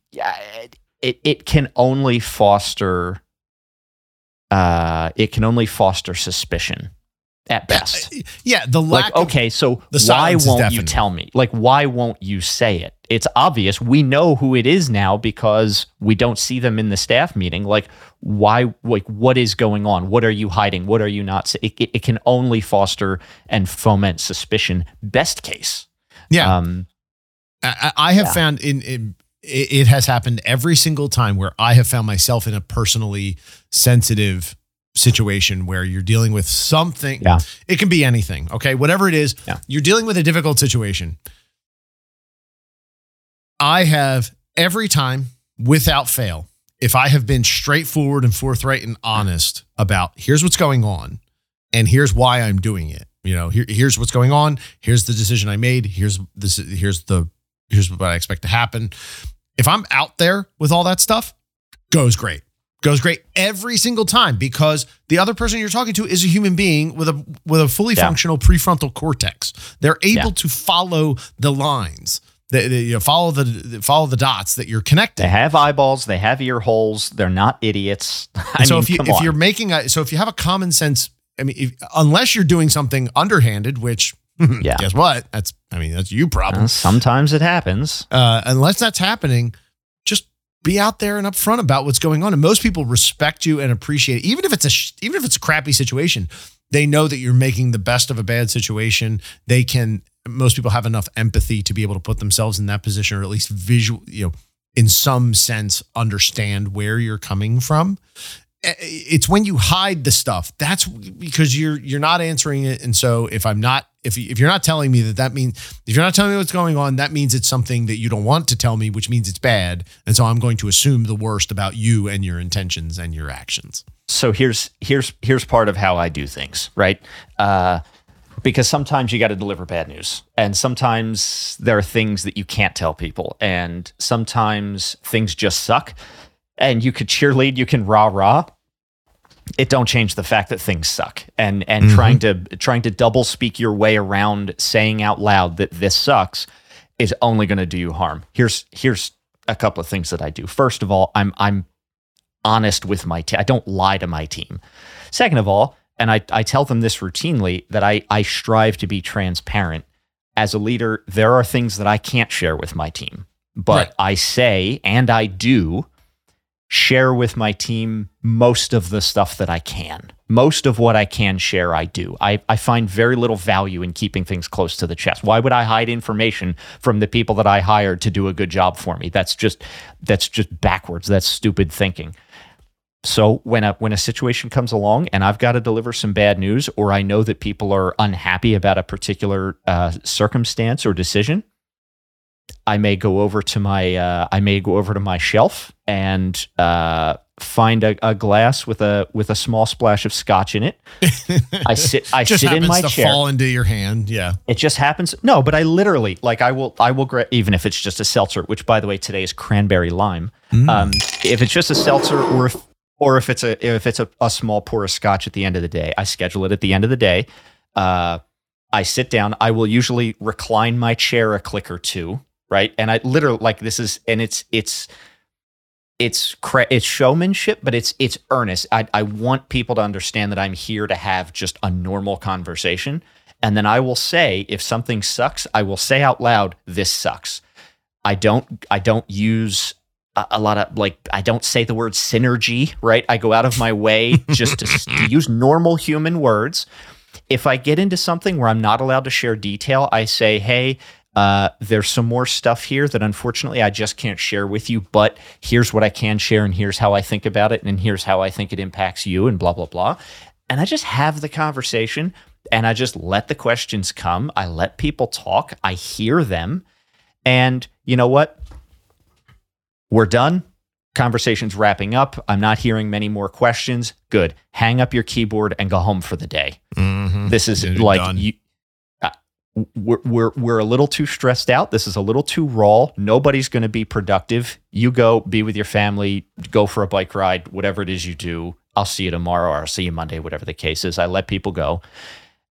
it, it can only foster uh it can only foster suspicion at best. yeah, the lack like okay so the why won't you tell me? Like why won't you say it? It's obvious. We know who it is now because we don't see them in the staff meeting. Like why like what is going on? What are you hiding? What are you not it, it, it can only foster and foment suspicion. Best case. Yeah. um I, I have Yeah. found in, in it it has happened every single time where I have found myself in a personally sensitive situation where you're dealing with something. Yeah. It can be anything. Okay. Whatever it is, Yeah. you're dealing with a difficult situation. I have every time without fail, if I have been straightforward and forthright and honest about here's what's going on and here's why I'm doing it. You know, here, here's what's going on. Here's the decision I made. Here's this. Here's the. Here's what I expect to happen. If I'm out there with all that stuff, goes great. Goes great every single time because the other person you're talking to is a human being with a with a fully Yeah. functional prefrontal cortex. They're able Yeah. to follow the lines. They, they, you know, follow the follow the dots that you're connecting. They have eyeballs. They have ear holes. They're not idiots. *laughs* I And so mean, if you if on. you're making a so if you have a common sense, I mean, if, unless you're doing something underhanded, which *laughs* Yeah. guess what? That's I mean that's you problem. Uh, sometimes it happens. Uh, unless that's happening, just be out there and upfront about what's going on. And most people respect you and appreciate it, even if it's a sh- even if it's a crappy situation. They know that you're making the best of a bad situation. They can. Most people have enough empathy to be able to put themselves in that position, or at least visual, you know, in some sense, understand where you're coming from it's when you hide the stuff. That's because you're you're not answering it. And so if i'm not if if you're not telling me that that means if you're not telling me what's going on that means it's something that you don't want to tell me which means it's bad. And so i'm going to assume the worst about you and your intentions and your actions. So here's here's here's part of how I do things, right? Uh, because sometimes you got to deliver bad news, and sometimes there are things that you can't tell people, and sometimes things just suck, and you could cheerlead, you can rah rah. It don't change the fact that things suck, and and mm-hmm. trying to trying to double speak your way around saying out loud that this sucks is only going to do you harm. Here's here's a couple of things that I do. First of all, I'm I'm honest with my team. I don't lie to my team. Second of all, and I, I tell them this routinely that I, I strive to be transparent. As a leader, there are things that I can't share with my team, but Right. I say and I do share with my team most of the stuff that I can. Most of what I can share, I do. I, I find very little value in keeping things close to the chest. Why would I hide information from the people that I hired to do a good job for me? That's just that's just backwards. That's stupid thinking. So when a when a situation comes along and I've got to deliver some bad news, or I know that people are unhappy about a particular uh, circumstance or decision, I may go over to my uh, I may go over to my shelf and uh, find a, a glass with a with a small splash of scotch in it. *laughs* I sit I just sit in my to chair. fall into your hand yeah It just happens. No, but I literally like I will I will gra- even if it's just a seltzer, which by the way today is cranberry lime. Um, if it's just a seltzer, or if or if it's a if it's a, a small pour of scotch at the end of the day, I schedule it at the end of the day. Uh, I sit down. I will usually recline my chair a click or two, right? And I literally like this is and it's it's it's cra- it's showmanship, but it's it's earnest. I I want people to understand that I'm here to have just a normal conversation, and then I will say if something sucks, I will say out loud, "This sucks." I don't I don't use a, a lot of like I don't say the word synergy, right? I go out of my way *laughs* just to, to use normal human words. If I get into something where I'm not allowed to share detail, I say, "Hey, uh, there's some more stuff here that unfortunately I just can't share with you, but here's what I can share, and here's how I think about it, and here's how I think it impacts you, and blah, blah, blah. And I just have the conversation and I just let the questions come. I let people talk, I hear them. And you know what? We're done. Conversation's wrapping up. I'm not hearing many more questions. Good. Hang up your keyboard and go home for the day. Mhm. This is Dude, like you. We're, we're we're a little too stressed out. This is a little too raw. Nobody's going to be productive. You go be with your family, go for a bike ride, whatever it is you do. I'll see you tomorrow or I'll see you Monday, whatever the case is. I let people go.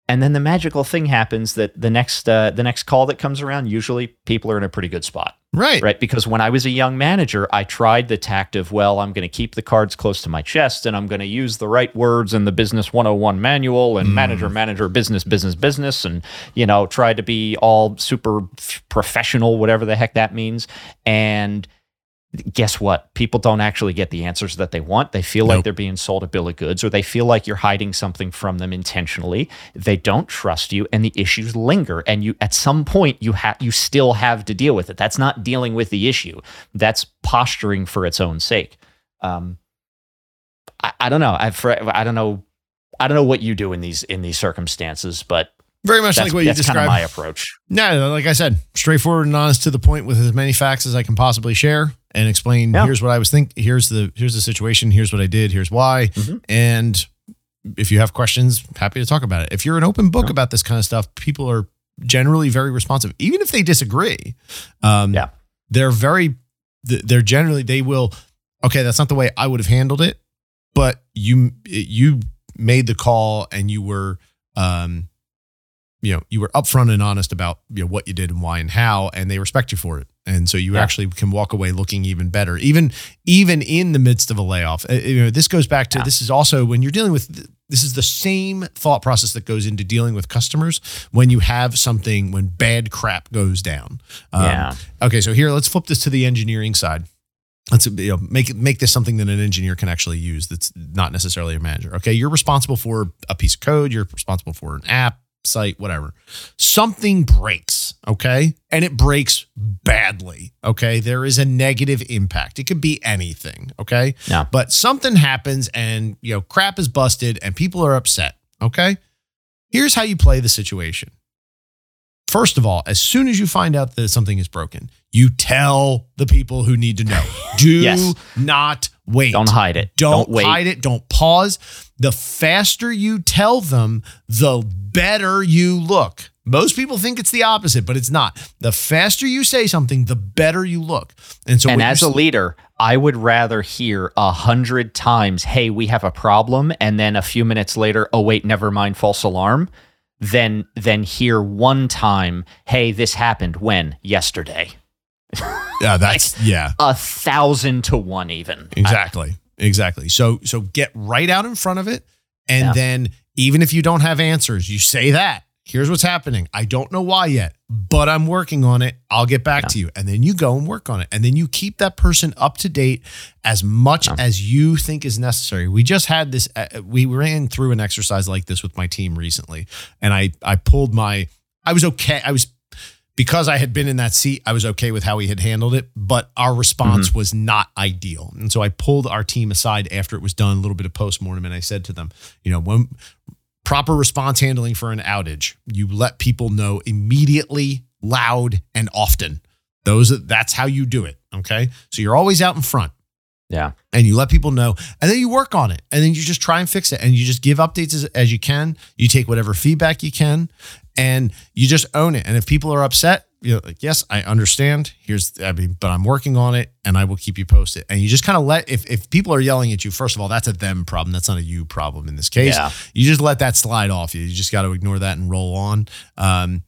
And then the magical thing happens that the next uh, the next call that comes around, usually people are in a pretty good spot right right? Because when I was a young manager, I tried the tact of, well, I'm going to keep the cards close to my chest and I'm going to use the right words in the business 101 manual and manager, manager, business, business, business, and, you know, try to be all super professional, whatever the heck that means. And guess what? People don't actually get the answers that they want. They feel like they're being sold a bill of goods or they feel like you're hiding something from them intentionally. They don't trust you and the issues linger and you at some point you have you still have to deal with it. That's not dealing with the issue. That's posturing for its own sake. Um I, I don't know. I for, I don't know I don't know what you do in these in these circumstances, but very much that's, like what you that's kind of described my approach. No, like I said, straightforward and honest to the point with as many facts as I can possibly share and explain Yeah. here's what I was think here's the here's the situation, here's what I did, here's why. Mhm. And if you have questions, happy to talk about it. If you're an open book about this kind of stuff, people are generally very responsive, even if they disagree. Um, Yeah. they're very, they're generally they will. Okay, that's not the way I would have handled it, but you you made the call and you were, um, you know, you were upfront and honest about you know what you did and why and how, and they respect you for it. And so you Yeah. actually can walk away looking even better, even even in the midst of a layoff. Uh, You know, this goes back to Yeah. this is also when you're dealing with this is the same thought process that goes into dealing with customers when you have something when bad crap goes down. Um, Yeah. Okay, so here let's flip this to the engineering side. Let's you know, make make this something that an engineer can actually use. That's not necessarily a manager. Okay, you're responsible for a piece of code. You're responsible for an app, site, whatever. Something breaks. Okay, and it breaks badly. Okay, there is a negative impact. It could be anything. Okay, Yeah. but something happens, and you know, crap is busted, and people are upset. Okay, here's how you play the situation. First of all, as soon as you find out that something is broken, you tell the people who need to know. *laughs* Do Yes. not wait. Don't hide it. Don't, Don't wait. hide it. Don't pause. The faster you tell them, the better you look. Most people think it's the opposite, but it's not. The faster you say something, the better you look. And so, and as a leader, I would rather hear a hundred times, "Hey, we have a problem," and then a few minutes later, "Oh wait, never mind, false alarm," than than hear one time, "Hey, this happened when yesterday." Yeah, that's yeah. A thousand to one, even. Exactly. Exactly. So so get right out in front of it and Yeah. then even if you don't have answers, you say that. Here's what's happening. I don't know why yet, but I'm working on it. I'll get back to you. And then you go and work on it. And then you keep that person up to date as much as you think is necessary. We just had this uh, we ran through an exercise like this with my team recently and I I pulled my I was okay. I was because I had been in that seat, I was okay with how he had handled it, but our response mm-hmm. was not ideal. And so I pulled our team aside after it was done, a little bit of postmortem, and I said to them, you know, when proper response handling for an outage, you let people know immediately, loud, and often. Those that's how you do it. Okay. So you're always out in front Yeah. and you let people know and then you work on it and then you just try and fix it and you just give updates as, as you can you take whatever feedback you can and you just own it. And if people are upset you're like yes i understand. Here's i mean but i'm working on it and i will keep you posted. And you just kind of let if, if people are yelling at you first of all that's a them problem. That's not a you problem in this case. Yeah. you just let that slide off you. You just got to ignore that and roll on. Um,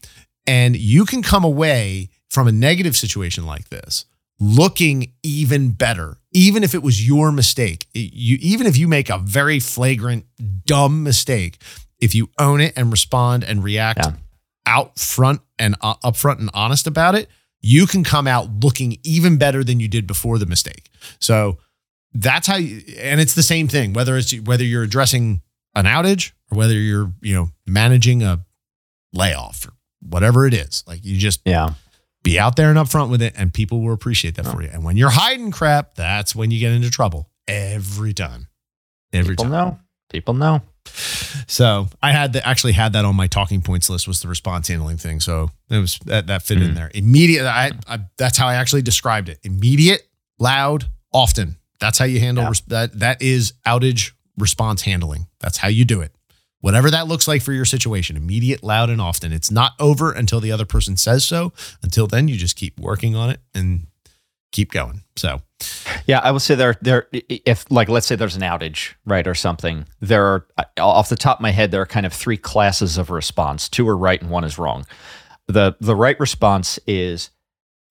and you can come away from a negative situation like this looking even better even if it was your mistake. You even if you make a very flagrant dumb mistake if you own it and respond and react Yeah. out front and uh, upfront and honest about it you can come out looking even better than you did before the mistake so that's how you and it's the same thing whether it's whether you're addressing an outage or whether you're you know managing a layoff or whatever it is like you just Yeah. be out there and upfront with it and people will appreciate that for you and when you're hiding crap that's when you get into trouble every time every People time know. People know. So i had the, actually had that on my talking points list was the response handling thing. So it was that, that fit in Mhm. there. Immediate I, I that's how i actually described it. Immediate loud often. That's how you handle Yeah. res- that that is outage response handling. That's how you do it. Whatever that looks like for your situation immediate loud and often. It's not over until the other person says so. Until then you just keep working on it and keep going. So Yeah, I will say there there if like let's say there's an outage, right, or something. There are off the top of my head there are kind of three classes of response. Two are right and one is wrong. The the right response is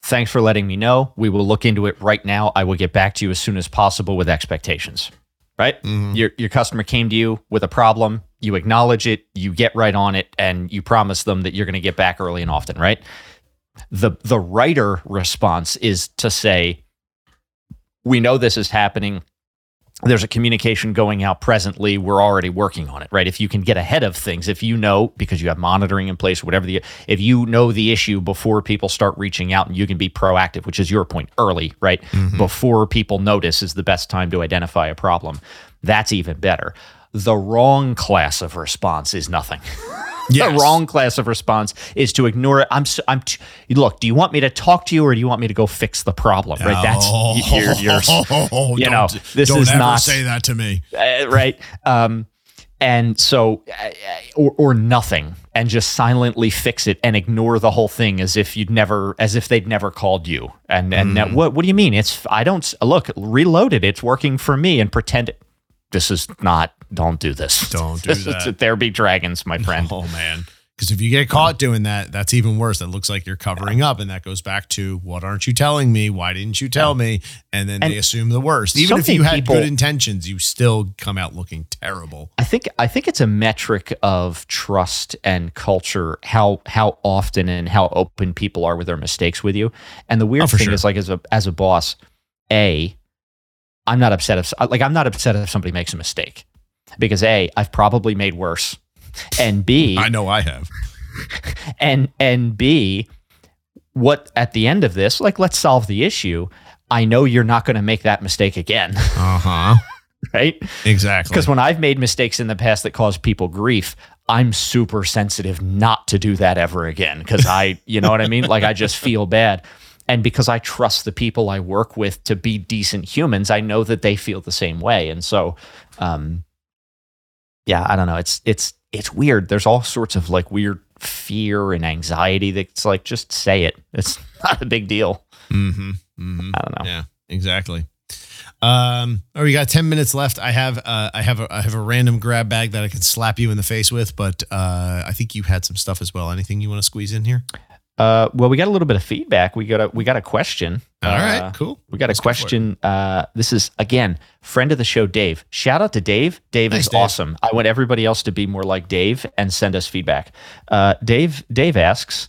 thanks for letting me know. We will look into it right now. I will get back to you as soon as possible with expectations. Right? Mm-hmm. Your your customer came to you with a problem, you acknowledge it, you get right on it and you promise them that you're going to get back early and often, right? The the writer response is to say we know this is happening. There's a communication going out presently. We're already working on it, right? If you can get ahead of things, if you know because you have monitoring in place, whatever the, if you know the issue before people start reaching out, and you can be proactive, which is your point, early, right? Mm-hmm. Before people notice is the best time to identify a problem. That's even better. The wrong class of response is nothing. *laughs* The wrong class of response is to ignore it. I'm. I'm. T- look. Do you want me to talk to you, or do you want me to go fix the problem? Right. That's you're, you're, *laughs* you know, don't- this don't is ever not- say that to me uh, right. Um, and so uh, or, or nothing and just silently fix it and ignore the whole thing as if you'd never as if they'd never called you and and Mm-hmm. now, what what do you mean it's i don't look reload it it's working for me and pretend it, this is not don't do this Don't do *laughs* that. there be dragons my friend Oh man. Because if you get caught doing that, that's even worse. That looks like you're covering up. And that goes back to what aren't you telling me? Why didn't you tell me? And then And they assume the worst. Even if you had people- good intentions, you still come out looking terrible. I think I think it's a metric of trust and culture how how often and how open people are with their mistakes with you. And the weird Oh, thing sure. is like as a as a boss, a I'm not upset if like I'm not upset if somebody makes a mistake because a I've probably made worse, and b I know I have. *laughs* and and b what at the end of this like let's solve the issue. I know you're not going to make that mistake again, *laughs* Uh huh. right? Exactly. Because when I've made mistakes in the past that caused people grief, I'm super sensitive not to do that ever again. Because I, *laughs* you know what I mean? Like I just feel bad. And because I trust the people I work with to be decent humans, I know that they feel the same way. And so, um, yeah, I don't know. It's it's it's weird. There's all sorts of like weird fear and anxiety that's like just say it. It's *laughs* not a big deal. Mm-hmm. Mm-hmm. I don't know. Yeah, exactly. Um, oh, we got ten minutes left. I have uh, I have a I have a random grab bag that I can slap you in the face with, but uh, I think you had some stuff as well. Anything you want to squeeze in here? Uh, well, we got a little bit of feedback. We got a we got a question. All right, Uh, cool. We got Let's a go question. Uh, this is again friend of the show, Dave. Shout out to Dave. Dave Thanks, is Dave. awesome. I want everybody else to be more like Dave and send us feedback. Uh, Dave Dave asks,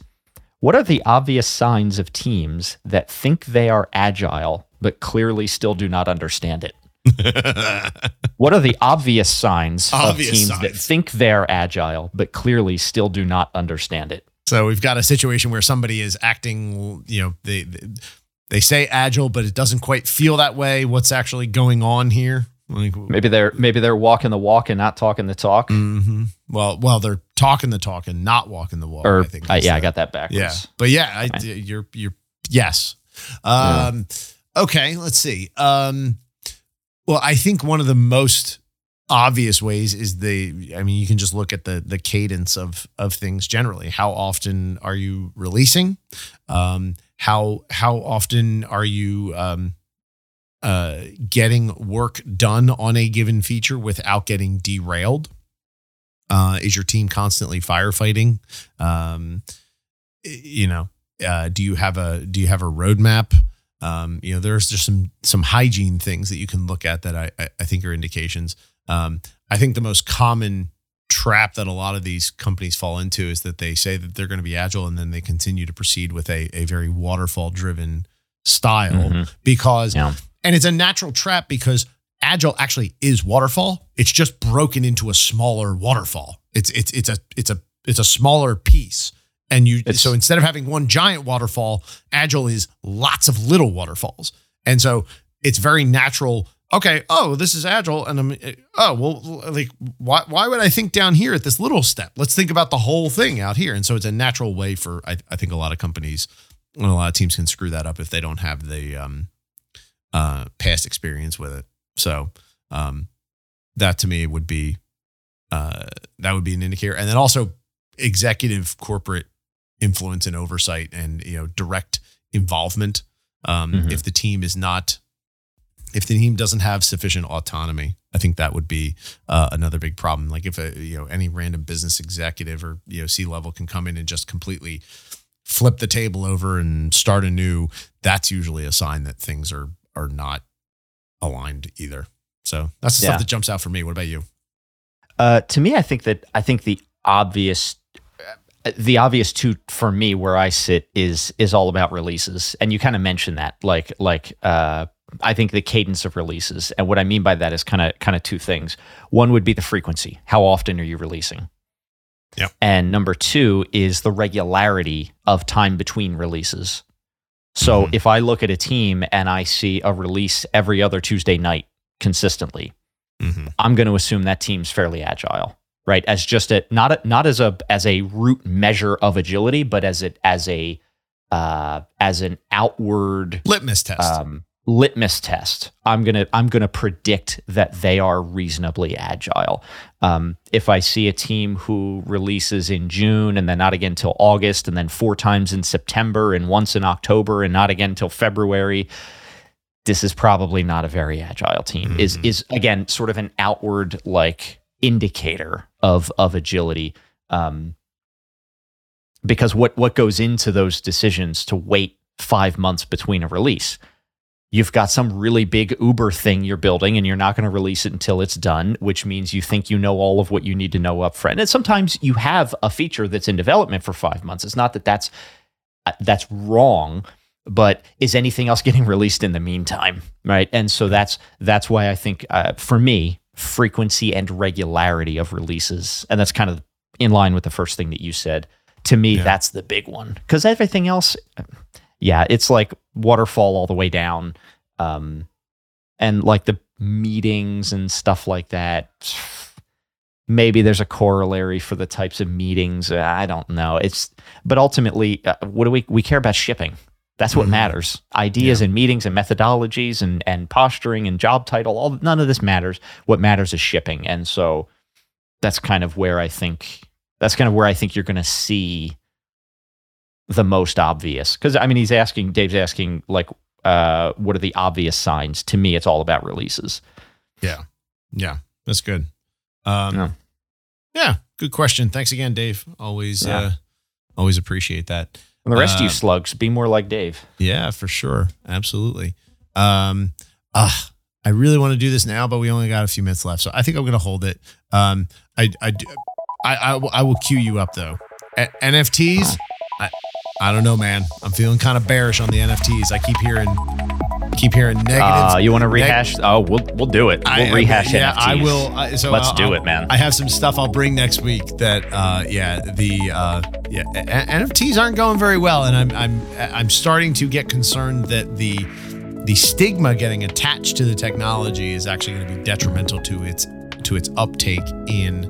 "What are the obvious signs of teams that think they are agile but clearly still do not understand it?" *laughs* What are the obvious signs Obvious of teams that think they're agile but clearly still do not understand it? So we've got a situation where somebody is acting, you know, they they, say agile, but it doesn't quite feel that way. What's actually going on here? Like, Maybe they're maybe they're walking the walk and not talking the talk. mhm. well, well, they're talking the talk and not walking the walk. Or I think. uh, yeah, I got that backwards. Yeah, but yeah, I, you're you're yes. Um, Okay, let's see. Um, well, I think one of the most obvious ways is the. I mean, you can just look at the the cadence of of things generally. How often are you releasing? Um, how how often are you um, uh, getting work done on a given feature without getting derailed? Uh, is your team constantly firefighting? Um, you know, uh, do you have a do you have a roadmap? Um, you know, there's just some some hygiene things that you can look at that I I, I think are indications. Um, I think the most common trap that a lot of these companies fall into is that they say that they're going to be agile and then they continue to proceed with a a very waterfall driven style Mhm. because Yeah. and it's a natural trap because agile actually is waterfall it's just broken into a smaller waterfall it's it's it's a it's a it's a smaller piece and you It's- so instead of having one giant waterfall agile is lots of little waterfalls and so it's very natural okay oh this is agile and i'm oh well like why why would i think down here at this little step? Let's think about the whole thing out here. And so it's a natural way for i, I think a lot of companies and a lot of teams can screw that up if they don't have the um uh past experience with it. So um that to me would be uh that would be an indicator. And then also executive corporate influence and oversight and you know direct involvement um Mhm. if the team is not if the team doesn't have sufficient autonomy i think that would be uh, another big problem. Like if a you know any random business executive or you know c level can come in and just completely flip the table over and start anew that's usually a sign that things are are not aligned either. So that's the Yeah. stuff that jumps out for me. What about you? Uh, to me, I think that I think the obvious, uh, the obvious two for me where I sit is is all about releases, and you kind of mentioned that, like like uh, I think the cadence of releases, and what I mean by that is kind of kind of two things. One would be the frequency. How often are you releasing? Yep. And number two is the regularity of time between releases. So Mhm. if I look at a team and I see a release every other Tuesday night consistently, mm-hmm. I'm going to assume that team's fairly agile, right? As just a not a, not as a as a root measure of agility, but as it as a uh, as an outward litmus test um, litmus test, I'm gonna I'm gonna predict that they are reasonably agile. Um, if I see a team who releases in June and then not again till August, and then four times in September and once in October and not again till February, this is probably not a very agile team. Mm-hmm. Is is again sort of an outward like indicator of of agility. Um, because what what goes into those decisions to wait five months between a release? You've got some really big Uber thing you're building and you're not going to release it until it's done, which means you think you know all of what you need to know up front. And sometimes you have a feature that's in development for five months. It's not that that's uh, that's wrong, but is anything else getting *laughs* released in the meantime, right? And so that's that's why I think uh, for me, frequency and regularity of releases, and that's kind of in line with the first thing that you said. To me, yeah. that's the big one because everything else yeah, it's like waterfall all the way down. Um, and like the meetings and stuff like that. Maybe there's a corollary for the types of meetings. I don't know. It's but ultimately, uh, what do we we care about shipping? That's what mm-hmm. matters. Ideas yeah. and meetings and methodologies and and posturing and job title. All none of this matters. What matters is shipping. And so that's kind of where I think that's kind of where I think you're going to see the most obvious? Because I mean, he's asking, Dave's asking, like, uh, what are the obvious signs? To me, it's all about releases. Yeah, yeah, that's good. Um, yeah. yeah good question. Thanks again, Dave. Always, yeah. uh, always appreciate that. And the rest uh, of you uh, slugs, be more like Dave. Yeah, for sure, absolutely. Um, ah, I really want to do this now, but we only got a few minutes left, so I think I'm going to hold it. Um, I, I, I, I, I will cue you up though. A- NFTs. I, I don't know, man. I'm feeling kind of bearish on the NFTs. I keep hearing keep hearing negatives. Uh, you want to rehash? Neg- oh, we'll we'll do it. We'll I, rehash yeah, NFTs. I will. Uh, so let's I'll, do it, man. I have some stuff I'll bring next week. That uh, yeah, the uh, yeah NFTs aren't going very well, and I'm I'm I'm starting to get concerned that the the stigma getting attached to the technology is actually going to be detrimental to its to its uptake in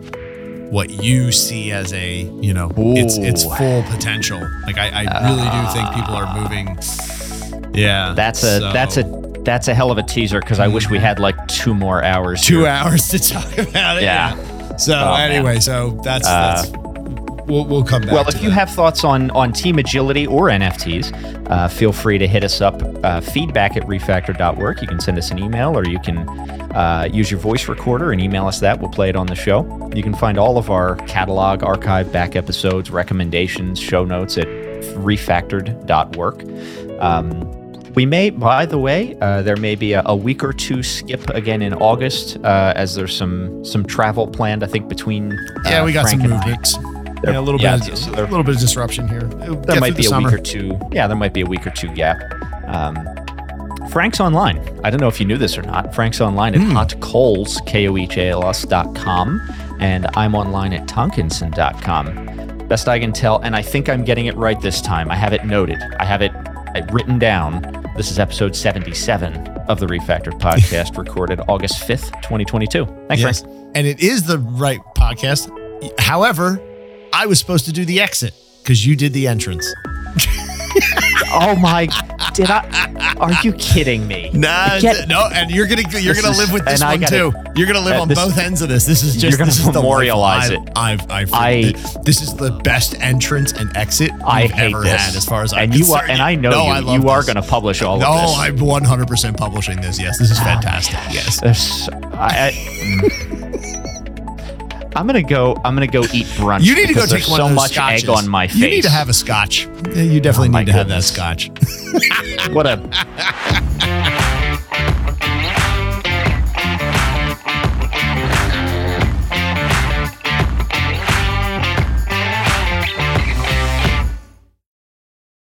what you see as a you know Ooh. its its full potential. Like I, I really uh, do think people are moving. Yeah, that's a so. that's a that's a hell of a teaser because I wish we had like two more hours. Two here. hours to talk about it. Yeah. yeah. So oh, anyway, man. so that's uh, that's we'll, we'll come back. Well, if that. you have thoughts on on team agility or NFTs, uh, feel free to hit us up. Uh, feedback at refactored.work. You can send us an email, or you can uh, use your voice recorder and email us that. We'll play it on the show. You can find all of our catalog, archive, back episodes, recommendations, show notes at refactored.work. Um, we may, by the way, uh, there may be a, a, week or two skip again in August, uh, as there's some some travel planned. I think between uh, yeah, we got Frank some movements. Yeah, a little yeah, bit, so a little bit of disruption here. It'll there might be the a summer. week or two. Yeah, there might be a week or two gap. Um, Frank's online. I don't know if you knew this or not. Frank's online at mm. hotcoals, K-O-H-A-L-S dot com, and I'm online at tonkinson.com. Best I can tell, and I think I'm getting it right this time. I have it noted. I have it written down. This is episode 77 of the Refactored *laughs* podcast, recorded August 5th, 2022. Thanks, yes. Frank. And it is the right podcast. However, I was supposed to do the exit because you did the entrance. Oh my! Did I? Are you kidding me? Nah, Get, no. And you're gonna you're gonna live with this one gotta, too. You're gonna live uh, on this, both ends of this. This is just you're gonna this memorialize it. I've, I've, I, this is the best entrance and exit I hate ever this. had, as far as I'm and concerned. you are, and I know no, you. I you are going to publish all no, of this. No, I'm 100 percent publishing this. Yes, this is fantastic. Oh yes. I, I, I'm gonna go. I'm gonna go eat brunch. You need to go take one so of those much scotches. egg on my face. You need to have a scotch. You definitely oh need to goodness. have that scotch. *laughs* what a